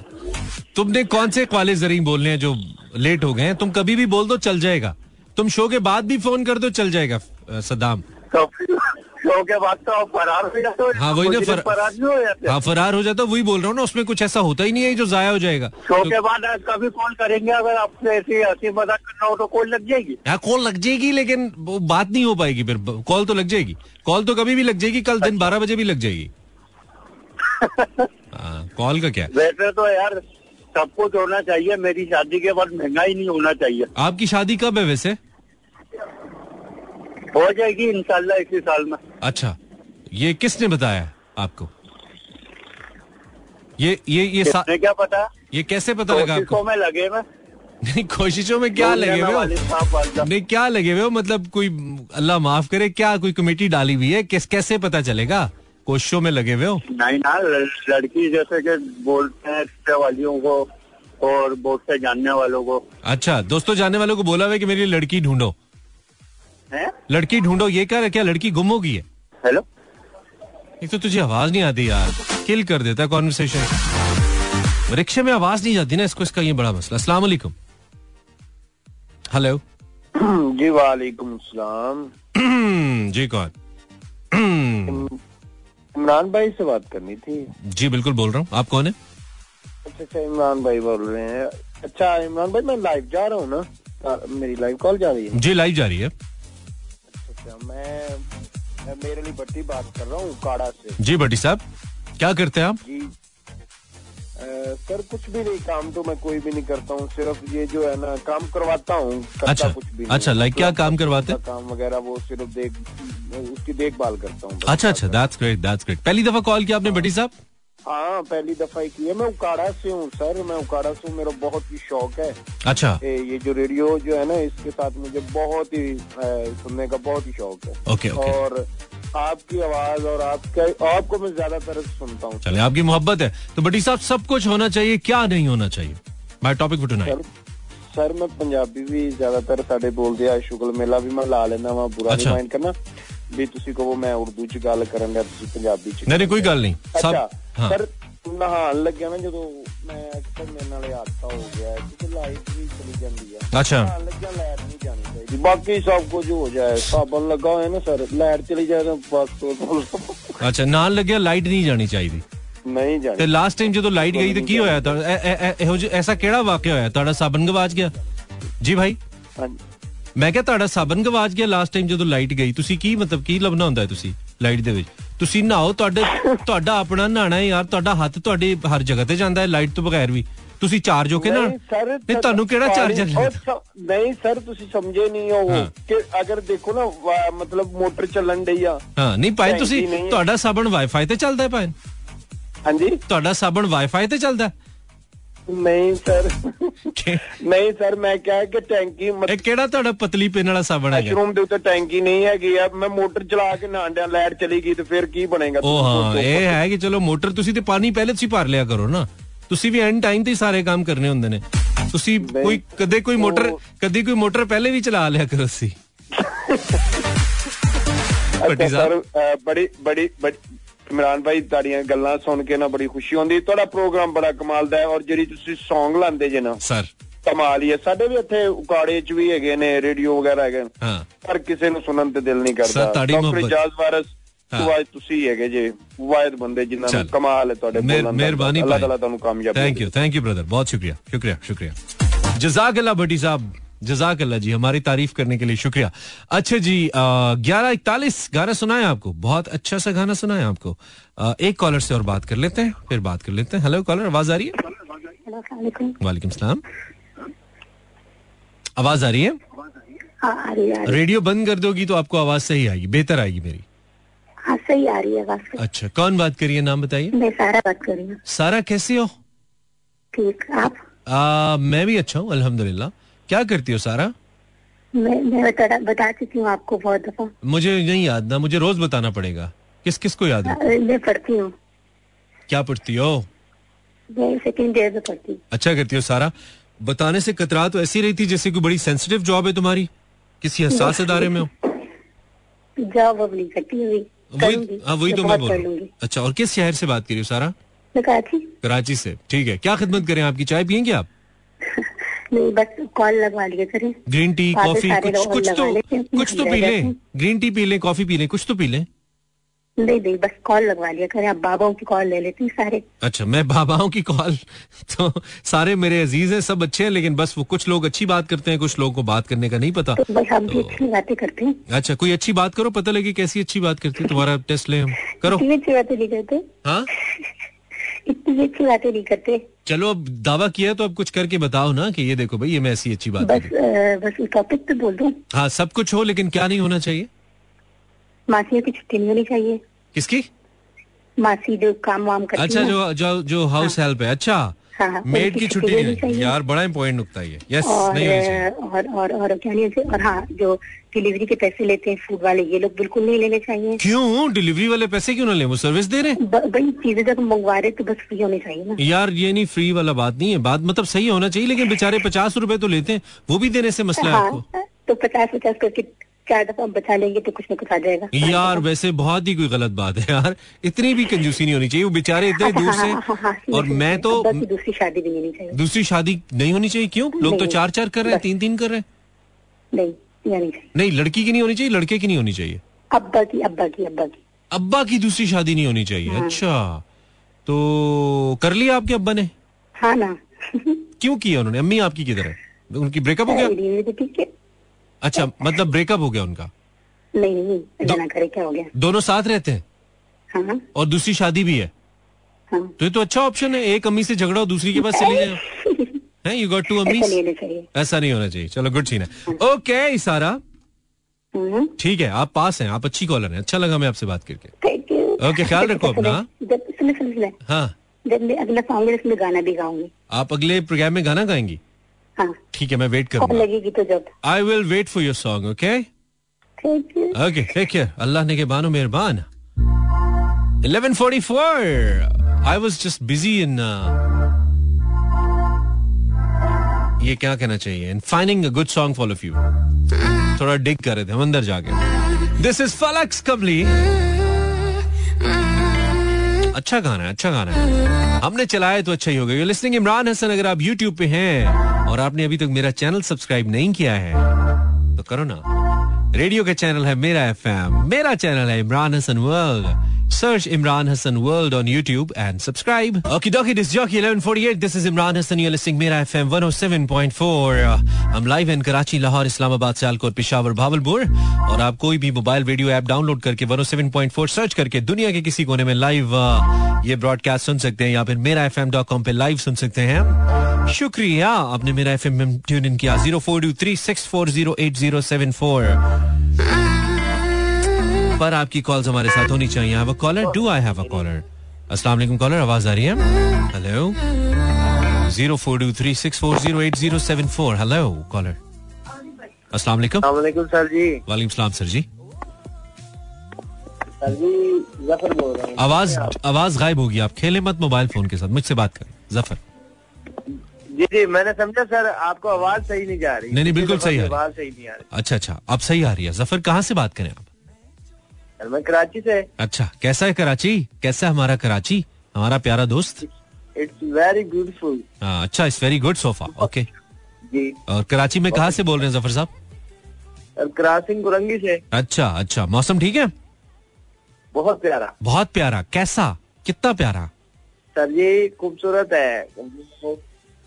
तुमने कौन से कॉलेज ज़रिए बोलने हैं जो लेट हो गए हैं? तुम कभी भी बोल दो चल जाएगा। तुम शो के बाद भी फ़ोन कर दो चल जाएगा सद्दाम। तो शो के बाद तो फरार हो जाते हो हाँ वही ना फर... फरार हो जाते हाँ? फरार हो जाता वही बोल रहा हूँ ना उसमें कुछ ऐसा होता ही नहीं है जो जाया हो जाएगा। शो तो- के बाद कभी कॉल करेंगे अगर आपसे ऐसी हँसी मज़ाक करना हो तो कॉल लग जाएगी। हाँ कॉल लग जाएगी लेकिन वो बात नहीं हो पाएगी फिर कॉल तो लग जाएगी। कॉल तो कभी भी लग जाएगी कल दिन बारह बजे भी लग जाएगी। हाँ कॉल का क्या? वैसे तो यार सब कुछ होना चाहिए मेरी शादी के बाद महँगाई नहीं होना चाहिए। आपकी शादी कब है वैसे? हो जाएगी इनशाला इसी साल में। अच्छा ये किसने बताया आपको? ये ये ये सा, क्या पता? ये कैसे पता लगा कोशिशों आपको में लगे में नहीं कोशिशों में क्या लगे हुए। नहीं क्या लगे हुए मतलब कोई अल्लाह माफ़ करे क्या कोई कमेटी डाली हुई है? किस कैसे पता चलेगा? कोशिशों में लगे हुए हो? नहीं ना लड़की जैसे कि बोलते हैं रिश्ते वालियों को और बहुत से जानने वालों को। अच्छा दोस्तों जानने वालों को बोला हुआ कि मेरी लड़की ढूंढो। लड़की ढूंढो ये क्या क्या लड़की गुम हो गई है? हेलो एक तो तुझे आवाज़ नहीं आती यार। किल कर देता है कॉन्वर्सेशन रिक्शे में आवाज़ नहीं जाती ना इसको इसका ये बड़ा मसला। अस्सलाम वालेकुम। हेलो जी वालेकुम सलाम जी कौन? इमरान भाई से बात करनी थी। जी बिल्कुल बोल रहा हूँ। आप कौन है? अच्छा अच्छा इमरान भाई बोल रहे हैं। अच्छा इमरान भाई मैं लाइव जा रहा हूँ ना? मेरी लाइव कॉल जा रही है। जी लाइव जा रही है। अच्छा मैं, मैं मेरे लिए बट्टी बात कर रहा हूँ काड़ा से। जी भट्टी साहब क्या करते हैं आप? जी। सर कुछ भी नहीं काम तो मैं कोई भी नहीं करता हूँ सिर्फ़ ये जो है ना काम करवाता हूँ अच्छा, कुछ भी अच्छा, like क्या काम करवाते? हैं? काम वगैरह वो सिर्फ़ देख उसकी देखभाल करता हूँ अच्छा अच्छा दैट्स ग्रेट दैट्स ग्रेट पहली दफ़ा कॉल किया आपने भट्टी साहब? हाँ पहली दफा ही की है मैं उकाड़ा से हूँ सर मैं उकाड़ा से हूँ मेरा बहुत ही शौक है अच्छा ए, ये जो रेडियो जो है ना इसके साथ मुझे बहुत ही अ, सुनने का बहुत ही शौक है ओके ओके और आपकी आवाज और आपका आपको मैं ज्यादातर सुनता हूँ चले आपकी मोहब्बत है तो भट्टी साहब सब कुछ होना चाहिए क्या नहीं होना चाहिए my topic for sir tonight sir मैं ਪੰਜਾਬੀ ਵੀ ਜ਼ਿਆਦਾਤਰ ਸਾਡੇ ਬੋਲਦੇ ਆ ਸ਼ੁਗਲ ਮੇਲਾ ਵੀ ਮੈਂ ਲਾ ਲੈਣਾ ਵਾ ਬੁਰਾ ਨਹੀਂ ਅੱਛਾ। ਮਾਈਂਡ ਕਰਨਾ ਵੀ ਤੁਸੀਂ ਕਹੋ ਮੈਂ ਉਰਦੂ ਚ ਗੱਲ ਕਰਨ ਦਾ ਤੁਸੀਂ ਪੰਜਾਬੀ ਚ ਨਹੀਂ ਕੋਈ ਗੱਲ ਨਹੀਂ ਅੱਛਾ ਪਰ ਨਹਾਣ ਲੱਗਿਆ ਨਾ ਜਦੋਂ ਮੈਂ ਅਕਸਰ ਮੇਰੇ ਨਾਲ ਹਾਦਸਾ ਹੋ ਗਿਆ ਕਿਉਂਕਿ ਲਾਈਟ ਵੀ ਚਲੀ ਜਾਂਦੀ ਆ ਅੱਛਾ ਨਹਾਣ ਲੱਗਿਆ ਲਾਈਟ ਨਹੀਂ ਜਾਣੀ ਚਾਹੀਦੀ ਬਾਕੀ ਸਭ ਕੁਝ ਹੋ ਜਾਏ ਸਾਬਣ ਲੱਗਾ ਹੋਇਆ ਨਾ ਸਰ ਲਾਈਟ ਚਲੀ ਜਾਏ ਤਾਂ ਬਸ ਅੱਛਾ ਨਾਲ ਲੱਗਿਆ ਲਾਈਟ ਨਹੀਂ ਜਾਣੀ ਚਾਹੀਦੀ ਨਹੀਂ ਜਾਣੀ ਤੇ ਲਾਸਟ ਟਾਈਮ ਜਦੋਂ ਲਾਈਟ ਗਈ ਤੇ ਕੀ ਹੋਇਆ ਤਾਂ ਇਹੋ ਜਿਹਾ ਐਸਾ ਕਿਹੜਾ ਵਾਕਿਆ ਹੋਇਆ ਤੁਹਾਡਾ ਸਾਬਣ ਗਵਾਚ ਗਿਆ ਜੀ ਭਾਈ ਹਾਂਜੀ ਮੈਂ ਕਿਹਾ ਤੁਹਾਡਾ ਸਾਬਣ ਗਵਾਚ ਗਿਆ ਲਾਸਟ ਟਾਈਮ ਜਦੋਂ ਲਾਈਟ ਗਈ ਤੁਸੀਂ ਕੀ ਮਤਲਬ ਕੀ ਲੱਭਣਾ ਹੁੰਦਾ ਹੈ ਤੁਸੀਂ ਲਾਈਟ ਦੇ ਵਿੱਚ ਤੁਸੀਂ ਨਹਾਓ ਤੁਹਾਡੇ ਤੁਹਾਡਾ ਆਪਣਾ ਨਹਾਣਾ ਹੈ ਯਾਰ ਤੁਹਾਡਾ ਹੱਥ ਤੁਹਾਡੀ ਹਰ ਜਗ੍ਹਾ ਤੇ ਜਾਂਦਾ ਹੈ ਲਾਈਟ ਤੋਂ ਬਗੈਰ ਵੀ ਤੁਸੀਂ ਚਾਰਜ ਹੋ ਕੇ ਨਾ ਨਹੀਂ ਸਰ ਨਹੀਂ ਤੁਹਾਨੂੰ ਕਿਹੜਾ ਪਾਣੀ- ਚਾਰਜਰ ਉਹ ਲੱਗਦਾ ਸ- ਨਹੀਂ ਸਰ ਤੁਸੀਂ ਸਮਝੇ ਨਹੀਂ ਉਹ ਹਾਂ। ਕਿ ਅਗਰ ਦੇਖੋ ਨਾ ਵਾ- ਮਤਲਬ ਮੋਟਰ ਚੱਲਣ ਡਈ ਆ ਹਾਂ ਨਹੀਂ ਭਾਈ ਟੈਂਕੀ ਤੁਸੀਂ ਨਹੀਂ ਹੈ। ਤੁਹਾਡਾ ਸਾਬਣ ਵਾਈਫਾਈ ਤੇ ਚੱਲਦਾ ਹੈ ਭਾਈ ਹਾਂਜੀ ਤੁਹਾਡਾ ਸਾਬਣ ਵਾਈਫਾਈ ਤੇ ਚੱਲਦਾ ਹੈ? ਨਹੀਂ ਸਰ ਕਿ- ਨਹੀਂ ਸਰ ਮੈਂ ਕਿਹਾ ਕਿ ਟੈਂਕੀ ਇਹ ਕਿਹੜਾ ਤੁਹਾਡਾ ਪਤਲੀ ਪਿੰਨ ਵਾਲਾ ਸਾਬਣ ਹੈਗਾ ਮਸ਼ਰੂਮ ਦੇ ਉੱਤੇ ਟੈਂਕੀ ਨਹੀਂ ਹੈਗੀ ਆ ਮੈਂ ਮੋਟਰ ਚਲਾ ਕੇ ਨਾਂਡਿਆ ਲਾਈਟ ਚਲੀ ਗਈ ਤੇ ਫਿਰ ਕੀ ਬਣੇਗਾ ਉਹ ਹਾਂ ਇਹ ਹੈ ਕਿ ਚਲੋ ਮੋਟਰ ਤੁਸੀਂ ਤੇ ਪਾਣੀ ਪਹਿਲੇ ਤੁਸੀਂ ਭਰ ਲਿਆ ਕਰੋ ਨਾ ਤੁਸੀਂ ਵੀ ਐਂਡ ਟਾਈਮ ਤੇ ਹੀ ਸਾਰੇ ਕੰਮ ਕਰਨੇ ਹੁੰਦੇ ਨੇ ਤੁਸੀਂ ਕੋਈ ਕਦੇ ਕੋਈ ਮੋਟਰ ਉਹ- ਕਦੀ ਕੋਈ ਮੋਟਰ ਪਹਿਲੇ ਵੀ ਚਲਾ ਲਿਆ ਕਰੋ ਸੀ ਅੱਛਾ ਭੱਟੀ ਸਰ ਸਾਹਿਬ ਅ, ਬੜੀ ਬੜੀ ਬੜੀ- ਇਮਰਾਨ ਭਾਈ ਤੁਹਾਡੀਆਂ ਗੱਲਾਂ ਸੁਣ ਕੇ ਨਾ ਬੜੀ ਖੁਸ਼ੀ ਹੁੰਦੀ ਤੁਹਾਡਾ ਪ੍ਰੋਗਰਾਮ ਬੜਾ ਕਮਾਲ ਦਾ ਹੈ ਔਰ ਜਿਹੜੀ ਤੁਸੀਂ Song ਲਾਉਂਦੇ ਜੇ ਨਾ ਸਰ ਕਮਾਲ ਹੀ ਹੈ ਸਾਡੇ ਵੀ ਇੱਥੇ ਉਕਾੜੇ ਚ ਵੀ ਹੈਗੇ ਨੇ ਰੇਡੀਓ ਵਗੈਰਾ ਹੈਗੇ ਪਰ ਕਿਸੇ ਨੂੰ ਸੁਣਨ ਤੇ ਦਿਲ ਨਹੀਂ ਕਰਦਾ ਡਾਕਟਰ ਇਜਾਜ਼ ਵਾਰਸ ਵਾਜ ਤੁਸੀਂ ਹੈਗੇ ਜੇ ਵਾਇਦ ਬੰਦੇ ਜਿਨ੍ਹਾਂ ਨੂੰ ਕਮਾਲ ਹੈ ਤੁਹਾਡੇ ਬੋਲਣ ਮਿਹਰਬਾਨੀ ਅੱਲਾਹ ਤਾਲਾ ਤੁਹਾਨੂੰ ਕਾਮਯਾਬ thank you thank you brother ਬਹੁਤ ਸ਼ੁਕਰੀਆ ਸ਼ੁਕਰੀਆ ਸ਼ੁਕਰੀਆ ਜਜ਼ਾਕ ਅੱਲਾ ਬੱਡੀ ਸਾਹਿਬ जजाक अल्लाह जी हमारी तारीफ़ करने के लिए शुक्रिया। अच्छा जी ग्यारह इकतालीस गाना सुनाए आपको? बहुत अच्छा सा गाना सुनाए आपको। अ, एक कॉलर से और बात कर लेते हैं फिर बात कर लेते हैं। हेलो कॉलर आवाज़ आ रही है? हेलो वालेकुम सलाम। आवाज़ आ रही आ रही है आ रही है। रेडियो बंद कर दोगी तो आपको आवाज़ सही आएगी बेहतर आएगी मेरी। हाँ सही आ रही है आवाज़। अच्छा कौन बात करिए नाम बताइए। मैं सारा बात कर रही हूँ। सारा कैसी हो? ठीक आप? आ, मैं भी अच्छा हूँ अल्हम्दुलिल्लाह। क्या करती हो सारा? मैं मैं बता बता चुकी हूँ आपको बहुत दफ़ा। मुझे नहीं याद ना मुझे रोज बताना पड़ेगा। किस किस को याद है? मैं पढ़ती हूँ। क्या पढ़ती हो? मैं सेकंड ईयर में पढ़ती हूँ। अच्छा करती हो सारा। बताने से कतरा तो ऐसी रही थी जैसे कोई बड़ी सेंसिटिव जॉब है तुम्हारी? किसी हसास इदारे में हो? जॉब अब नहीं करती अभी वही हाँ वही तो मैं बोल अच्छा और किस शहर से बात करी हो सारा? थी कराची से। ठीक है क्या खिदमत करें आपकी? चाय पियेंगे आप? नहीं बस कॉल लगवा लिया करें ग्रीन टी कॉफ़ी कुछ कुछ तो कुछ तो पी लें। ग्रीन टी पी लें कॉफ़ी पी लें कुछ तो पी लें। नहीं नहीं बस कॉल लगवा लिया करें। आप बाबाओं की कॉल ले लेती सारे। अच्छा मैं बाबाओं की कॉल तो सारे मेरे अज़ीज़ हैं सब अच्छे हैं लेकिन बस वो कुछ लोग अच्छी बात करते हैं कुछ लोगों को बात करने का नहीं पता। तो बस हम तो, भी अच्छी बातें करते हैं। अच्छा कोई अच्छी बात करो पता लगे कैसी अच्छी बात करती है तुम्हारा टेस्ट ले हम। करो। इतनी अच्छी बातें नहीं करते। हाँ? इतनी अच्छी बातें नहीं करते। चलो अब दावा किया तो अब कुछ करके बताओ ना कि ये देखो भाई ये मैं ऐसी अच्छी बात बस बस टॉपिक पे बोल दूँ। हाँ सब कुछ हो लेकिन क्या नहीं होना चाहिए? मासियों की छुट्टी नहीं होनी चाहिए। किसकी? मासी जो काम वाम करती अच्छा जो जो जो हाउस हेल्प है। अच्छा हाँ, हाँ, मेड की छुट्टी नहीं चाहिए। यार बड़ा इंपॉर्टेंट नुकता है ये। यस और नहीं और और और क्या नहीं होती- और हाँ जो डिलीवरी के पैसे लेते हैं फ़ूड वाले ये लोग बिल्कुल नहीं लेने चाहिए। क्यों? डिलीवरी वाले पैसे क्यों ना ले? वो सर्विस दे रहे हैं? भाई चीज़ें जब मंगवा रहे तो बस फ्री होनी चाहिए ना। यार ये नहीं फ्री वाला बात नहीं है। बात मतलब सही होना चाहिए लेकिन बेचारे पचास रूपए तो लेते हैं वो भी देने से मसला है आपको। हाँ तो पचास पचास करके चार दफ़ा बचा लेंगे तो कुछ ना कुछ आ जाएगा। यार वैसे बहुत ही कोई गलत बात है यार। इतनी भी कंजूसी नहीं होनी चाहिए। वो बेचारे इतने अच्छा, दूर हाँ, हाँ, हाँ, हाँ, से और मैं तो दूसरी शादी भी नहीं होनी चाहिए। दूसरी शादी नहीं होनी चाहिए? क्यों? लोग तो चार चार कर रहे हैं तीन तीन कर रहे हैं। नहीं नहीं लड़की की नहीं होनी चाहिए लड़के की नहीं होनी चाहिए। अब्बा की अब्बा की अब्बा की। अब्बा की दूसरी शादी नहीं होनी चाहिए। हाँ। अच्छा। तो कर लिया आपके अब्बा ने? हाँ ना। क्यों किया उन्होंने? अम्मी आपकी किधर है? उनकी ब्रेकअप हो गया? तो ठीक है अच्छा मतलब ब्रेकअप हो गया उनका? नहीं नहीं करे क्या हो गया? दोनों साथ रहते हैं? हाँ और दूसरी शादी भी है? हाँ। तो ये तो अच्छा ऑप्शन है एक अम्मी से झगड़ा हो दूसरी के पास चली जाए। हैं यू गॉट टू अम्मी ऐसा नहीं होना चाहिए। चलो गुड सीन है। ओके इसारा हाँ ठीक है आप पास हैं आप अच्छी कॉलर हैं। अच्छा लगा मैं आपसे बात करके। ओके, ख्याल रखो अपना। हाँ। जब मैं अगला सॉन्ग है गाना भी गाऊँगी। आप अगले प्रोग्राम में गाना गाएँगी? हाँ ठीक है मैं वेट करूँगा। लगेगी तो जब। I will wait for your song okay okay take care अल्लाह ने के बानो मेहरबान। 1144 I was just busy in ये क्या कहना चाहिए? In finding a good song for of you थोड़ा डिग कर रहे थे हम अंदर जाके दिस इज़ फलक्स कबली अच्छा गाना है अच्छा गाना है। हमने चलाया तो अच्छा ही हो गया। लिसनिंग इमरान हसन अगर आप YouTube पे हैं। और आपने अभी तक मेरा चैनल सब्सक्राइब नहीं किया है तो करो ना। रेडियो का चैनल है मेरा एफएम, मेरा चैनल है Imran Hasan world search Imran Hasan world on YouTube and subscribe okay dokey this jockey 1148 this is Imran Hasan you listening Mera FM 107.4 हम लाइव इन कराची लाहौर इस्लामाबाद सियालकोट पेशावर भावलपुर और आप कोई भी मोबाइल वीडियो ऐप डाउनलोड करके 107.4 search करके दुनिया के किसी कोने में लाइव ये ब्रॉडकास्ट सुन सकते हैं। या फिर मेरा एफ़ कॉम पे लाइव सुन सकते हैं। शुक्रिया, आपने मेरा एफ़ एम ट्यून इन किया। Zero four two three six four zero eight zero seven four पर आपकी कॉल्स हमारे साथ होनी चाहिए। Have a caller do I have a caller अस्सलाम वालेकुम कॉलर आवाज़ आ रही है? Hello zero four two three six four zero eight zero seven four. Hello caller अस्सलाम वालेकुम। वालेकुम सर जी। वालेकुम सलाम सर जी। ज़फ़र बोल रहे हैं। आवाज़ आवाज़ गायब होगी। आप खेले मत मोबाइल फ़ोन के साथ। मुझसे बात करें। ज़फ़र। जी जी मैंने समझा सर आपको आवाज़ सही नहीं जा रही। नहीं, नहीं, बिल्कुल सही रही। आवाज़ सही नहीं आ रही। अच्छा अच्छा अब सही आ रही है। ज़फ़र कहाँ से बात करें आप? मैं कराची से। अच्छा कैसा है कराची? कैसा है हमारा कराची? हमारा प्यारा दोस्त? इट्स वेरी ब्यूटीफुल अच्छा it's very good sofa okay जी। और कराची में कहाँ से बोल रहे हैं ज़फ़र साहब? सर कुरंगी से। अच्छा अच्छा मौसम ठीक है? बहुत प्यारा। बहुत प्यारा कैसा? कितना प्यारा? सर ये खूबसूरत है।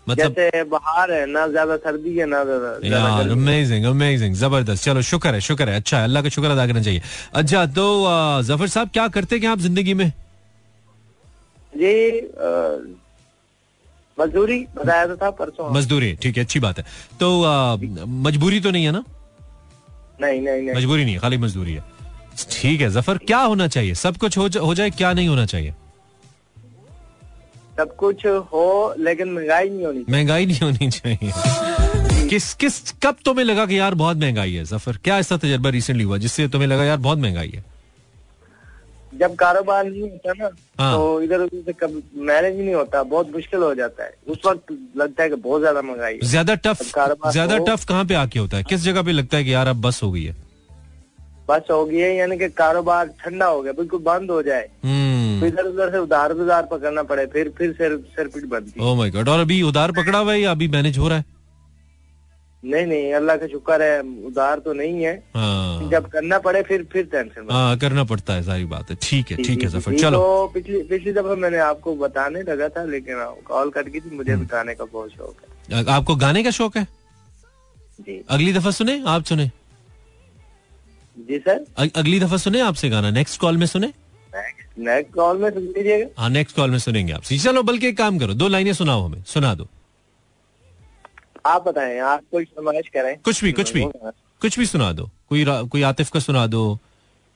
मतलब जैसे बाहर है ना ज़्यादा सर्दी है ना ज़्यादा ज़्यादा यार अमेजिंग अमेजिंग ज़बरदस्त। चलो शुक्र है शुक्र है। अच्छा अल्लाह का शुक्र अदा करना चाहिए। अच्छा तो ज़फ़र साहब क्या करते क्या आप ज़िंदगी में? जी मजदूरी बताया तो था परसों। मजदूरी ठीक है अच्छी बात है। तो मजबूरी तो नहीं है ना? नहीं नहीं नहीं। मजबूरी नहीं खाली मजदूरी है। ठीक है ज़फ़र क्या होना चाहिए? सब कुछ हो, जा, हो जाए क्या नहीं होना चाहिए? सब कुछ हो लेकिन महँगाई नहीं होनी महँगाई नहीं होनी चाहिए। किस किस कब तुम्हें लगा कि यार बहुत महँगाई है ज़फ़र क्या ऐसा तजर्बा रिसेंटली हुआ जिससे तुम्हें लगा यार बहुत महँगाई है? जब कारोबार नहीं होता ना हाँ। तो इधर उधर से कब मैनेज नहीं होता बहुत मुश्किल हो जाता है। उस वक्त लगता है कि बहुत ज़्यादा महँगाई है। ज़्यादा टफ ज़्यादा टफ कहाँ पे आके होता है? किस जगह पे लगता है कि यार अब बस हो गई है? बस हो गई है यानी कि कारोबार ठंडा हो गया बिल्कुल बंद हो जाए। हम्म। इधर उधर से उधार उधार पकड़ना पड़े फिर फिर सिर सिर पीट बनती है माय गॉड और अभी उधार पकड़ा हुआ है या अभी मैनेज हो रहा है? नहीं नहीं अल्लाह का शुक्र है उधार तो नहीं है। हाँ। जब करना पड़े फिर फिर टेंशन हाँ करना पड़ता है सारी बात है। ठीक है ठीक है ज़फ़र चलो। तो पिछली पिछली दफ़ा मैंने आपको बताने लगा था लेकिन कॉल कट गई थी मुझे हम्म। भी गाने का बहुत शौक है। आपको गाने का शौक है? जी। अगली दफ़ा सुने आप सुने? जी सर। अगली दफ़ा सुने आपसे गाना? नेक्स्ट कॉल में सुने? नेक्स्ट कॉल में सुन लीजिएगा। हाँ नेक्स्ट कॉल में सुनेंगे आपसे चलो बल्कि एक काम करो दो लाइनें सुनाओ हमें सुना दो। आप बताएँ आप कोई फरमाइश करें। कुछ भी कुछ भी कुछ भी सुना दो। कोई कोई आतिफ का सुना दो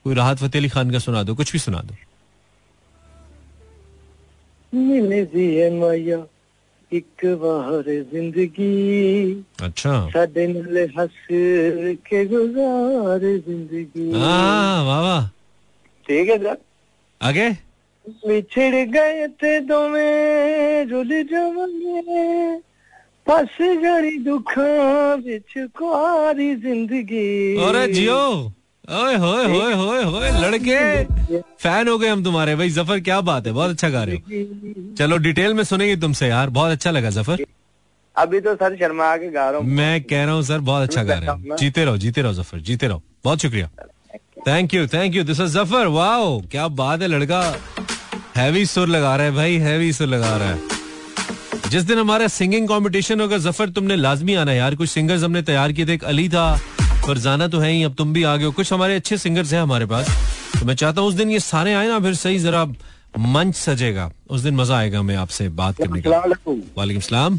कोई राहत फतेह अली खान का सुना दो कुछ भी सुना दो। एक बार ज़िंदगी अच्छा साडे नाल हंस के गुजार ज़िंदगी हाँ वाह वाह ठीक है सर आगे विछड़ गए थे दोवें रुल जावांगे फस जानी दुखां विच कुआरी ज़िंदगी और जियो ओए होए होए होए होए लड़के। फ़ैन हो गए हम तुम्हारे। भाई ज़फ़र क्या बात है बहुत अच्छा गा रहे हो। चलो डिटेल में सुनेंगे तुमसे यार बहुत अच्छा लगा ज़फ़र। अभी तो सर शर्मा के गा रहा हूँ। मैं कह रहा हूँ सर बहुत अच्छा गा रहे हो। जीते रहो जीते रहो ज़फ़र जीते रहो। बहुत शुक्रिया। Thank you thank you this is Zafar wow क्या बात है लड़का। हैवी सुर लगा रहा है भाई हैवी सुर लगा रहा है। जिस दिन हमारा सिंगिंग कंपटीशन होगा ज़फ़र तुमने लाजमी आना यार। कुछ सिंगर्स हमने तैयार किए थे एक अली था। फरजाना तो है ही अब तुम भी आ गए हो। कुछ हमारे अच्छे सिंगर्स हैं हमारे पास। तो मैं चाहता हूँ उस दिन ये सारे आए ना फिर सही जरा मंच सजेगा। उस दिन मज़ा आएगा मैं आपसे बात करने का। वालेकुम सलाम।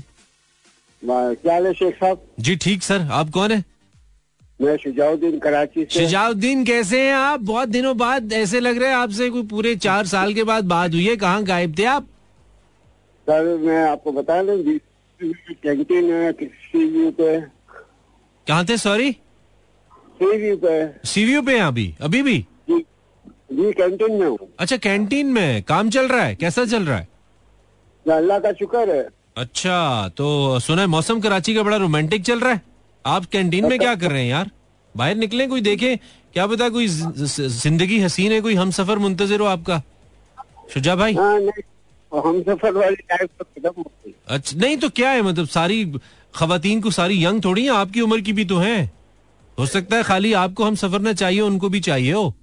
क्या है शेख साहब? जी ठीक सर। आप कौन है? मैं शुजाउद्दीन कराची से। शिजाउद्दीन कैसे हैं आप? बहुत दिनों बाद ऐसे लग रहे हैं आपसे कोई पूरे चार साल के बाद बात हुई है। कहाँ गायब थे आप? सर मैं आपको बता दूँ कैंटीन है पे कहाँ थे? सॉरी। सी व्यू पे। सीवीयू पे हैं अभी? अभी भी? जी कैंटीन में हूँ। अच्छा कैंटीन में काम चल रहा है? कैसा चल रहा है? अल्लाह का शुक्र है। अच्छा तो सुना है मौसम कराची का बड़ा रोमांटिक चल रहा है। आप कैंटीन में क्या कर रहे हैं यार? बाहर निकले कोई देखे? क्या पता कोई ज़िंदगी हसीन है कोई हम सफ़र मुंतजर हो आपका? शुजा भाई? हाँ हम सफ़र वाली तो अच्छा नहीं तो क्या है मतलब सारी खवातीन को सारी यंग थोड़ी है आपकी उम्र की भी तो है। हो सकता है खाली आपको हम सफ़र ना चाहिए उनको भी चाहिए हो।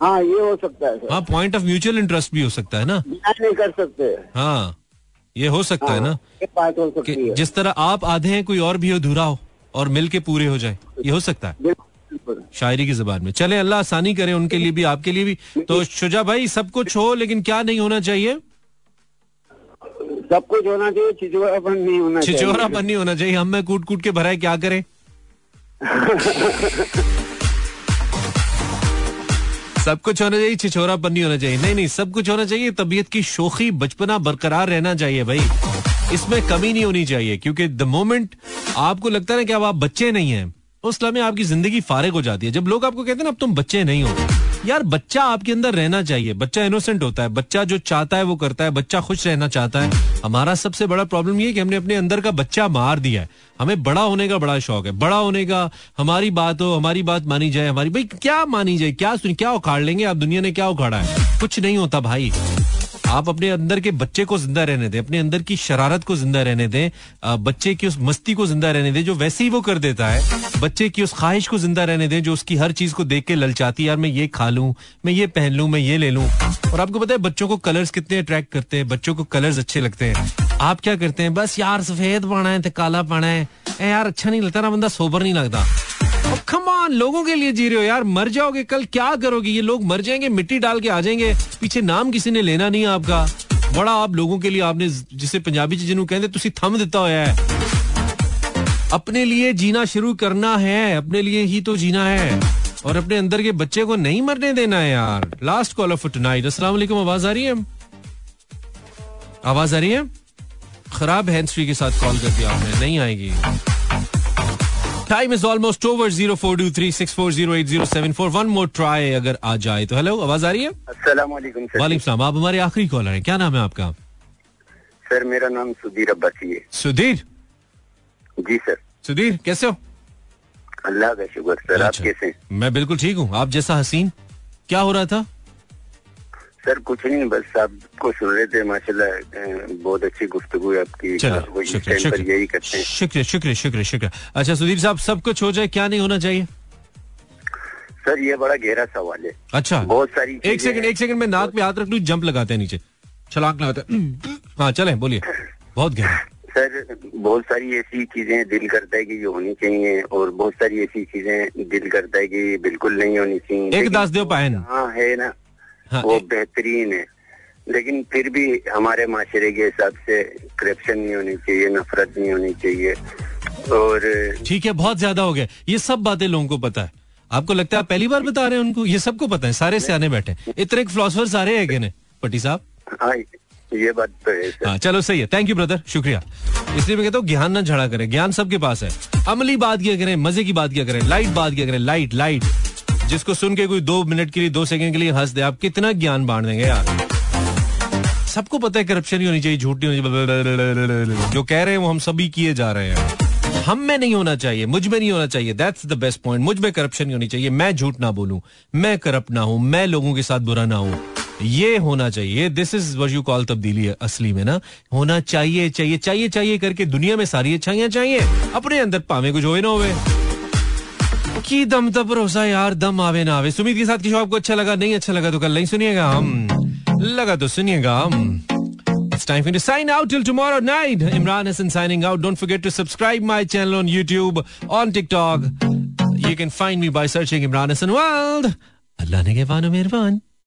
हाँ ये हो सकता है हाँ पॉइंट ऑफ़ म्यूचुअल इंटरेस्ट भी हो सकता है ना। नहीं कर सकते। हाँ ये हो सकता हाँ, है ना। ये बात हो सकती है। जिस तरह आप आधे हैं कोई और भी अधूरा हो और मिल के पूरे हो जाए ये हो सकता है। शायरी की जबान में। चले अल्लाह आसानी करे उनके लिए भी आपके लिए भी। तो शुजा भाई सब कुछ हो लेकिन क्या नहीं होना चाहिए? सब कुछ होना चाहिए छिचोरापन नहीं होना छिचोरापन नहीं होना चाहिए। हम में कूट कूट के भराए क्या करें? सब कुछ होना चाहिए छिछोरापन नहीं होना चाहिए। नहीं नहीं, सब कुछ होना चाहिए, तबीयत की शोखी बचपना बरकरार रहना चाहिए भाई। इसमें कमी नहीं होनी चाहिए, क्योंकि द मोमेंट आपको लगता है ना कि अब आप बच्चे नहीं हैं उस समय आपकी ज़िंदगी फारिग हो जाती है। जब लोग आपको कहते हैं ना, अब तुम बच्चे नहीं हो। यार, बच्चा आपके अंदर रहना चाहिए। बच्चा इनोसेंट होता है। बच्चा जो चाहता है, वो करता है। बच्चा खुश रहना चाहता है। हमारा सबसे बड़ा प्रॉब्लम ये कि हमने अपने अंदर का बच्चा मार दिया है। हमें बड़ा होने का बड़ा शौक है। बड़ा होने का हमारी बात हो, हमारी बात मानी जाए, हमारी भाई, क्या मानी जाए? क्या सुन क्या उखाड़ लेंगे? आप दुनिया ने क्या उखाड़ा है? कुछ नहीं होता भाई। आप अपने अंदर के बच्चे को ज़िंदा रहने दें, अपने अंदर की शरारत को ज़िंदा रहने दें बच्चे की उस मस्ती को ज़िंदा रहने दें, जो वैसे ही वो कर देता है, बच्चे की उस ख्वाहिश को ज़िंदा रहने दें, जो उसकी हर चीज़ को देख के ललचाती यार, मैं ये खा लूँ, मैं ये पहन लूँ, मैं ये ले लूँ। और आपको पता है, बच्चों को कलर्स कितने अट्रैक्ट करते हैं, बच्चों को कलर्स अच्छे लगते हैं। आप क्या करते हैं, बस यार, सफ़ेद पाना है काला पाना है। यार अच्छा नहीं लगता, ना बंदा सोबर नहीं लगता। कम ऑन लोगों के लिए जी रहे हो यार। मर जाओगे कल, क्या करोगे? ये लोग मर जाएँगे, मिट्टी डाल के आ जाएँगे। पीछे नाम किसी ने लेना नहीं आपका। बड़ा आप लोगों के लिए आपने जिसे पंजाबी च जिन्हों कहते थम दिता होया है। अपने लिए जीना शुरू करना है। अपने लिए ही तो जीना है। और अपने अंदर के बच्चे को नहीं मरने देना है यार। लास्ट कॉल ऑफ़ टुनाइट अस्सलाम वालेकुम आवाज़ आ रही है? आवाज़ आ रही है? खराब हैंड फ्री के साथ कॉल कर दिया आपने। नहीं आएगी। Time is almost over zero four two three six four zero eight zero seven four one more try अगर आ जाए तो। हेलो आवाज़ आ रही है? सलाम। आप हमारे आखिरी कॉलर हैं। क्या नाम है आपका? सर मेरा नाम सुधीर अब्बासी है। सुधीर? जी सर। सुधीर कैसे हो? अल्लाह का शुक्र सर। आप अच्छा। कैसे मैं बिल्कुल ठीक हूँ। आप जैसा हसीन। क्या हो रहा था? सर कुछ नहीं बस आपको सुन रहे थे माशाल्लाह बहुत अच्छी गुफ्तगू है आपकी यही करते हैं। शुक्रिया शुक्रिया शुक्रिया शुक्रिया। अच्छा सुधीर साहब सब कुछ हो जाए क्या नहीं होना चाहिए? सर ये बड़ा गहरा सवाल है। अच्छा। बहुत सारी एक सेकंड एक सेकंड में नाक में हाथ रख लू जंप लगाते हैं नीचे। छलांग लगाते हाँ। चले बोलिए। बहुत गहरा। सर बहुत सारी ऐसी चीज़ें दिल करता है कि ये होनी चाहिए और बहुत सारी ऐसी चीज़ें दिल करता है कि बिल्कुल नहीं होनी चाहिए। एक दास देव पायन। हाँ है ना हाँ, वो बेहतरीन है। लेकिन फिर भी हमारे माशरे के हिसाब से करप्शन नहीं होनी चाहिए नफरत नहीं होनी चाहिए। और ठीक है बहुत ज़्यादा हो गया। ये सब बातें लोगों को पता है। आपको लगता है आप पहली बार बता रहे हैं उनको? ये सबको पता है सारे सियाने बैठे इतने फिलोसफर सारे है ने पट्टी साहब? हाँ ये बात तो है हाँ चलो सही है। थैंक यू ब्रदर शुक्रिया। इसलिए मैं कहता हूँ ज्ञान ना झड़ा करें। ज्ञान सबके पास है। अमली बात किया करें मज़े की बात किया करें? लाइट बात किया करें? लाइट लाइट जिसको सुन के कोई दो मिनट के लिए, दो सेकंड के लिए हंस दे, आप कितना ज्ञान बांट देंगे यार। सबको पता है करप्शन नहीं होनी चाहिए, झूठ नहीं होनी चाहिए, जो कह रहे हैं वो हम सभी किए जा रहे हैं। हम में नहीं होना चाहिए, मुझमें नहीं होना चाहिए दैट्स द बेस्ट पॉइंट मुझमें करप्शन नहीं होनी चाहिए, मैं झूठ ना बोलूँ, मैं करप्ट ना हूँ, मैं लोगों के साथ बुरा ना हूँ। ये होना चाहिए this is what you call तब्दीली है असली में ना। होना चाहिए चाहिए चाहिए चाहिए करके दुनिया में सारी अच्छाइयाँ चाहिए, अपने अंदर पावे कुछ होए ना होवे की दम तब भरोसा यार दम आवे ना आवे सुमित के साथ की आपको अच्छा लगा नहीं अच्छा लगा तो कल नहीं सुनिएगा हम लगा तो सुनिएगा हम It's time for you to sign out till tomorrow night. Imran Hassan signing out. Don't forget to subscribe my channel on YouTube, on TikTok. You can find me by searching Imran Hassan World. Allah ne ke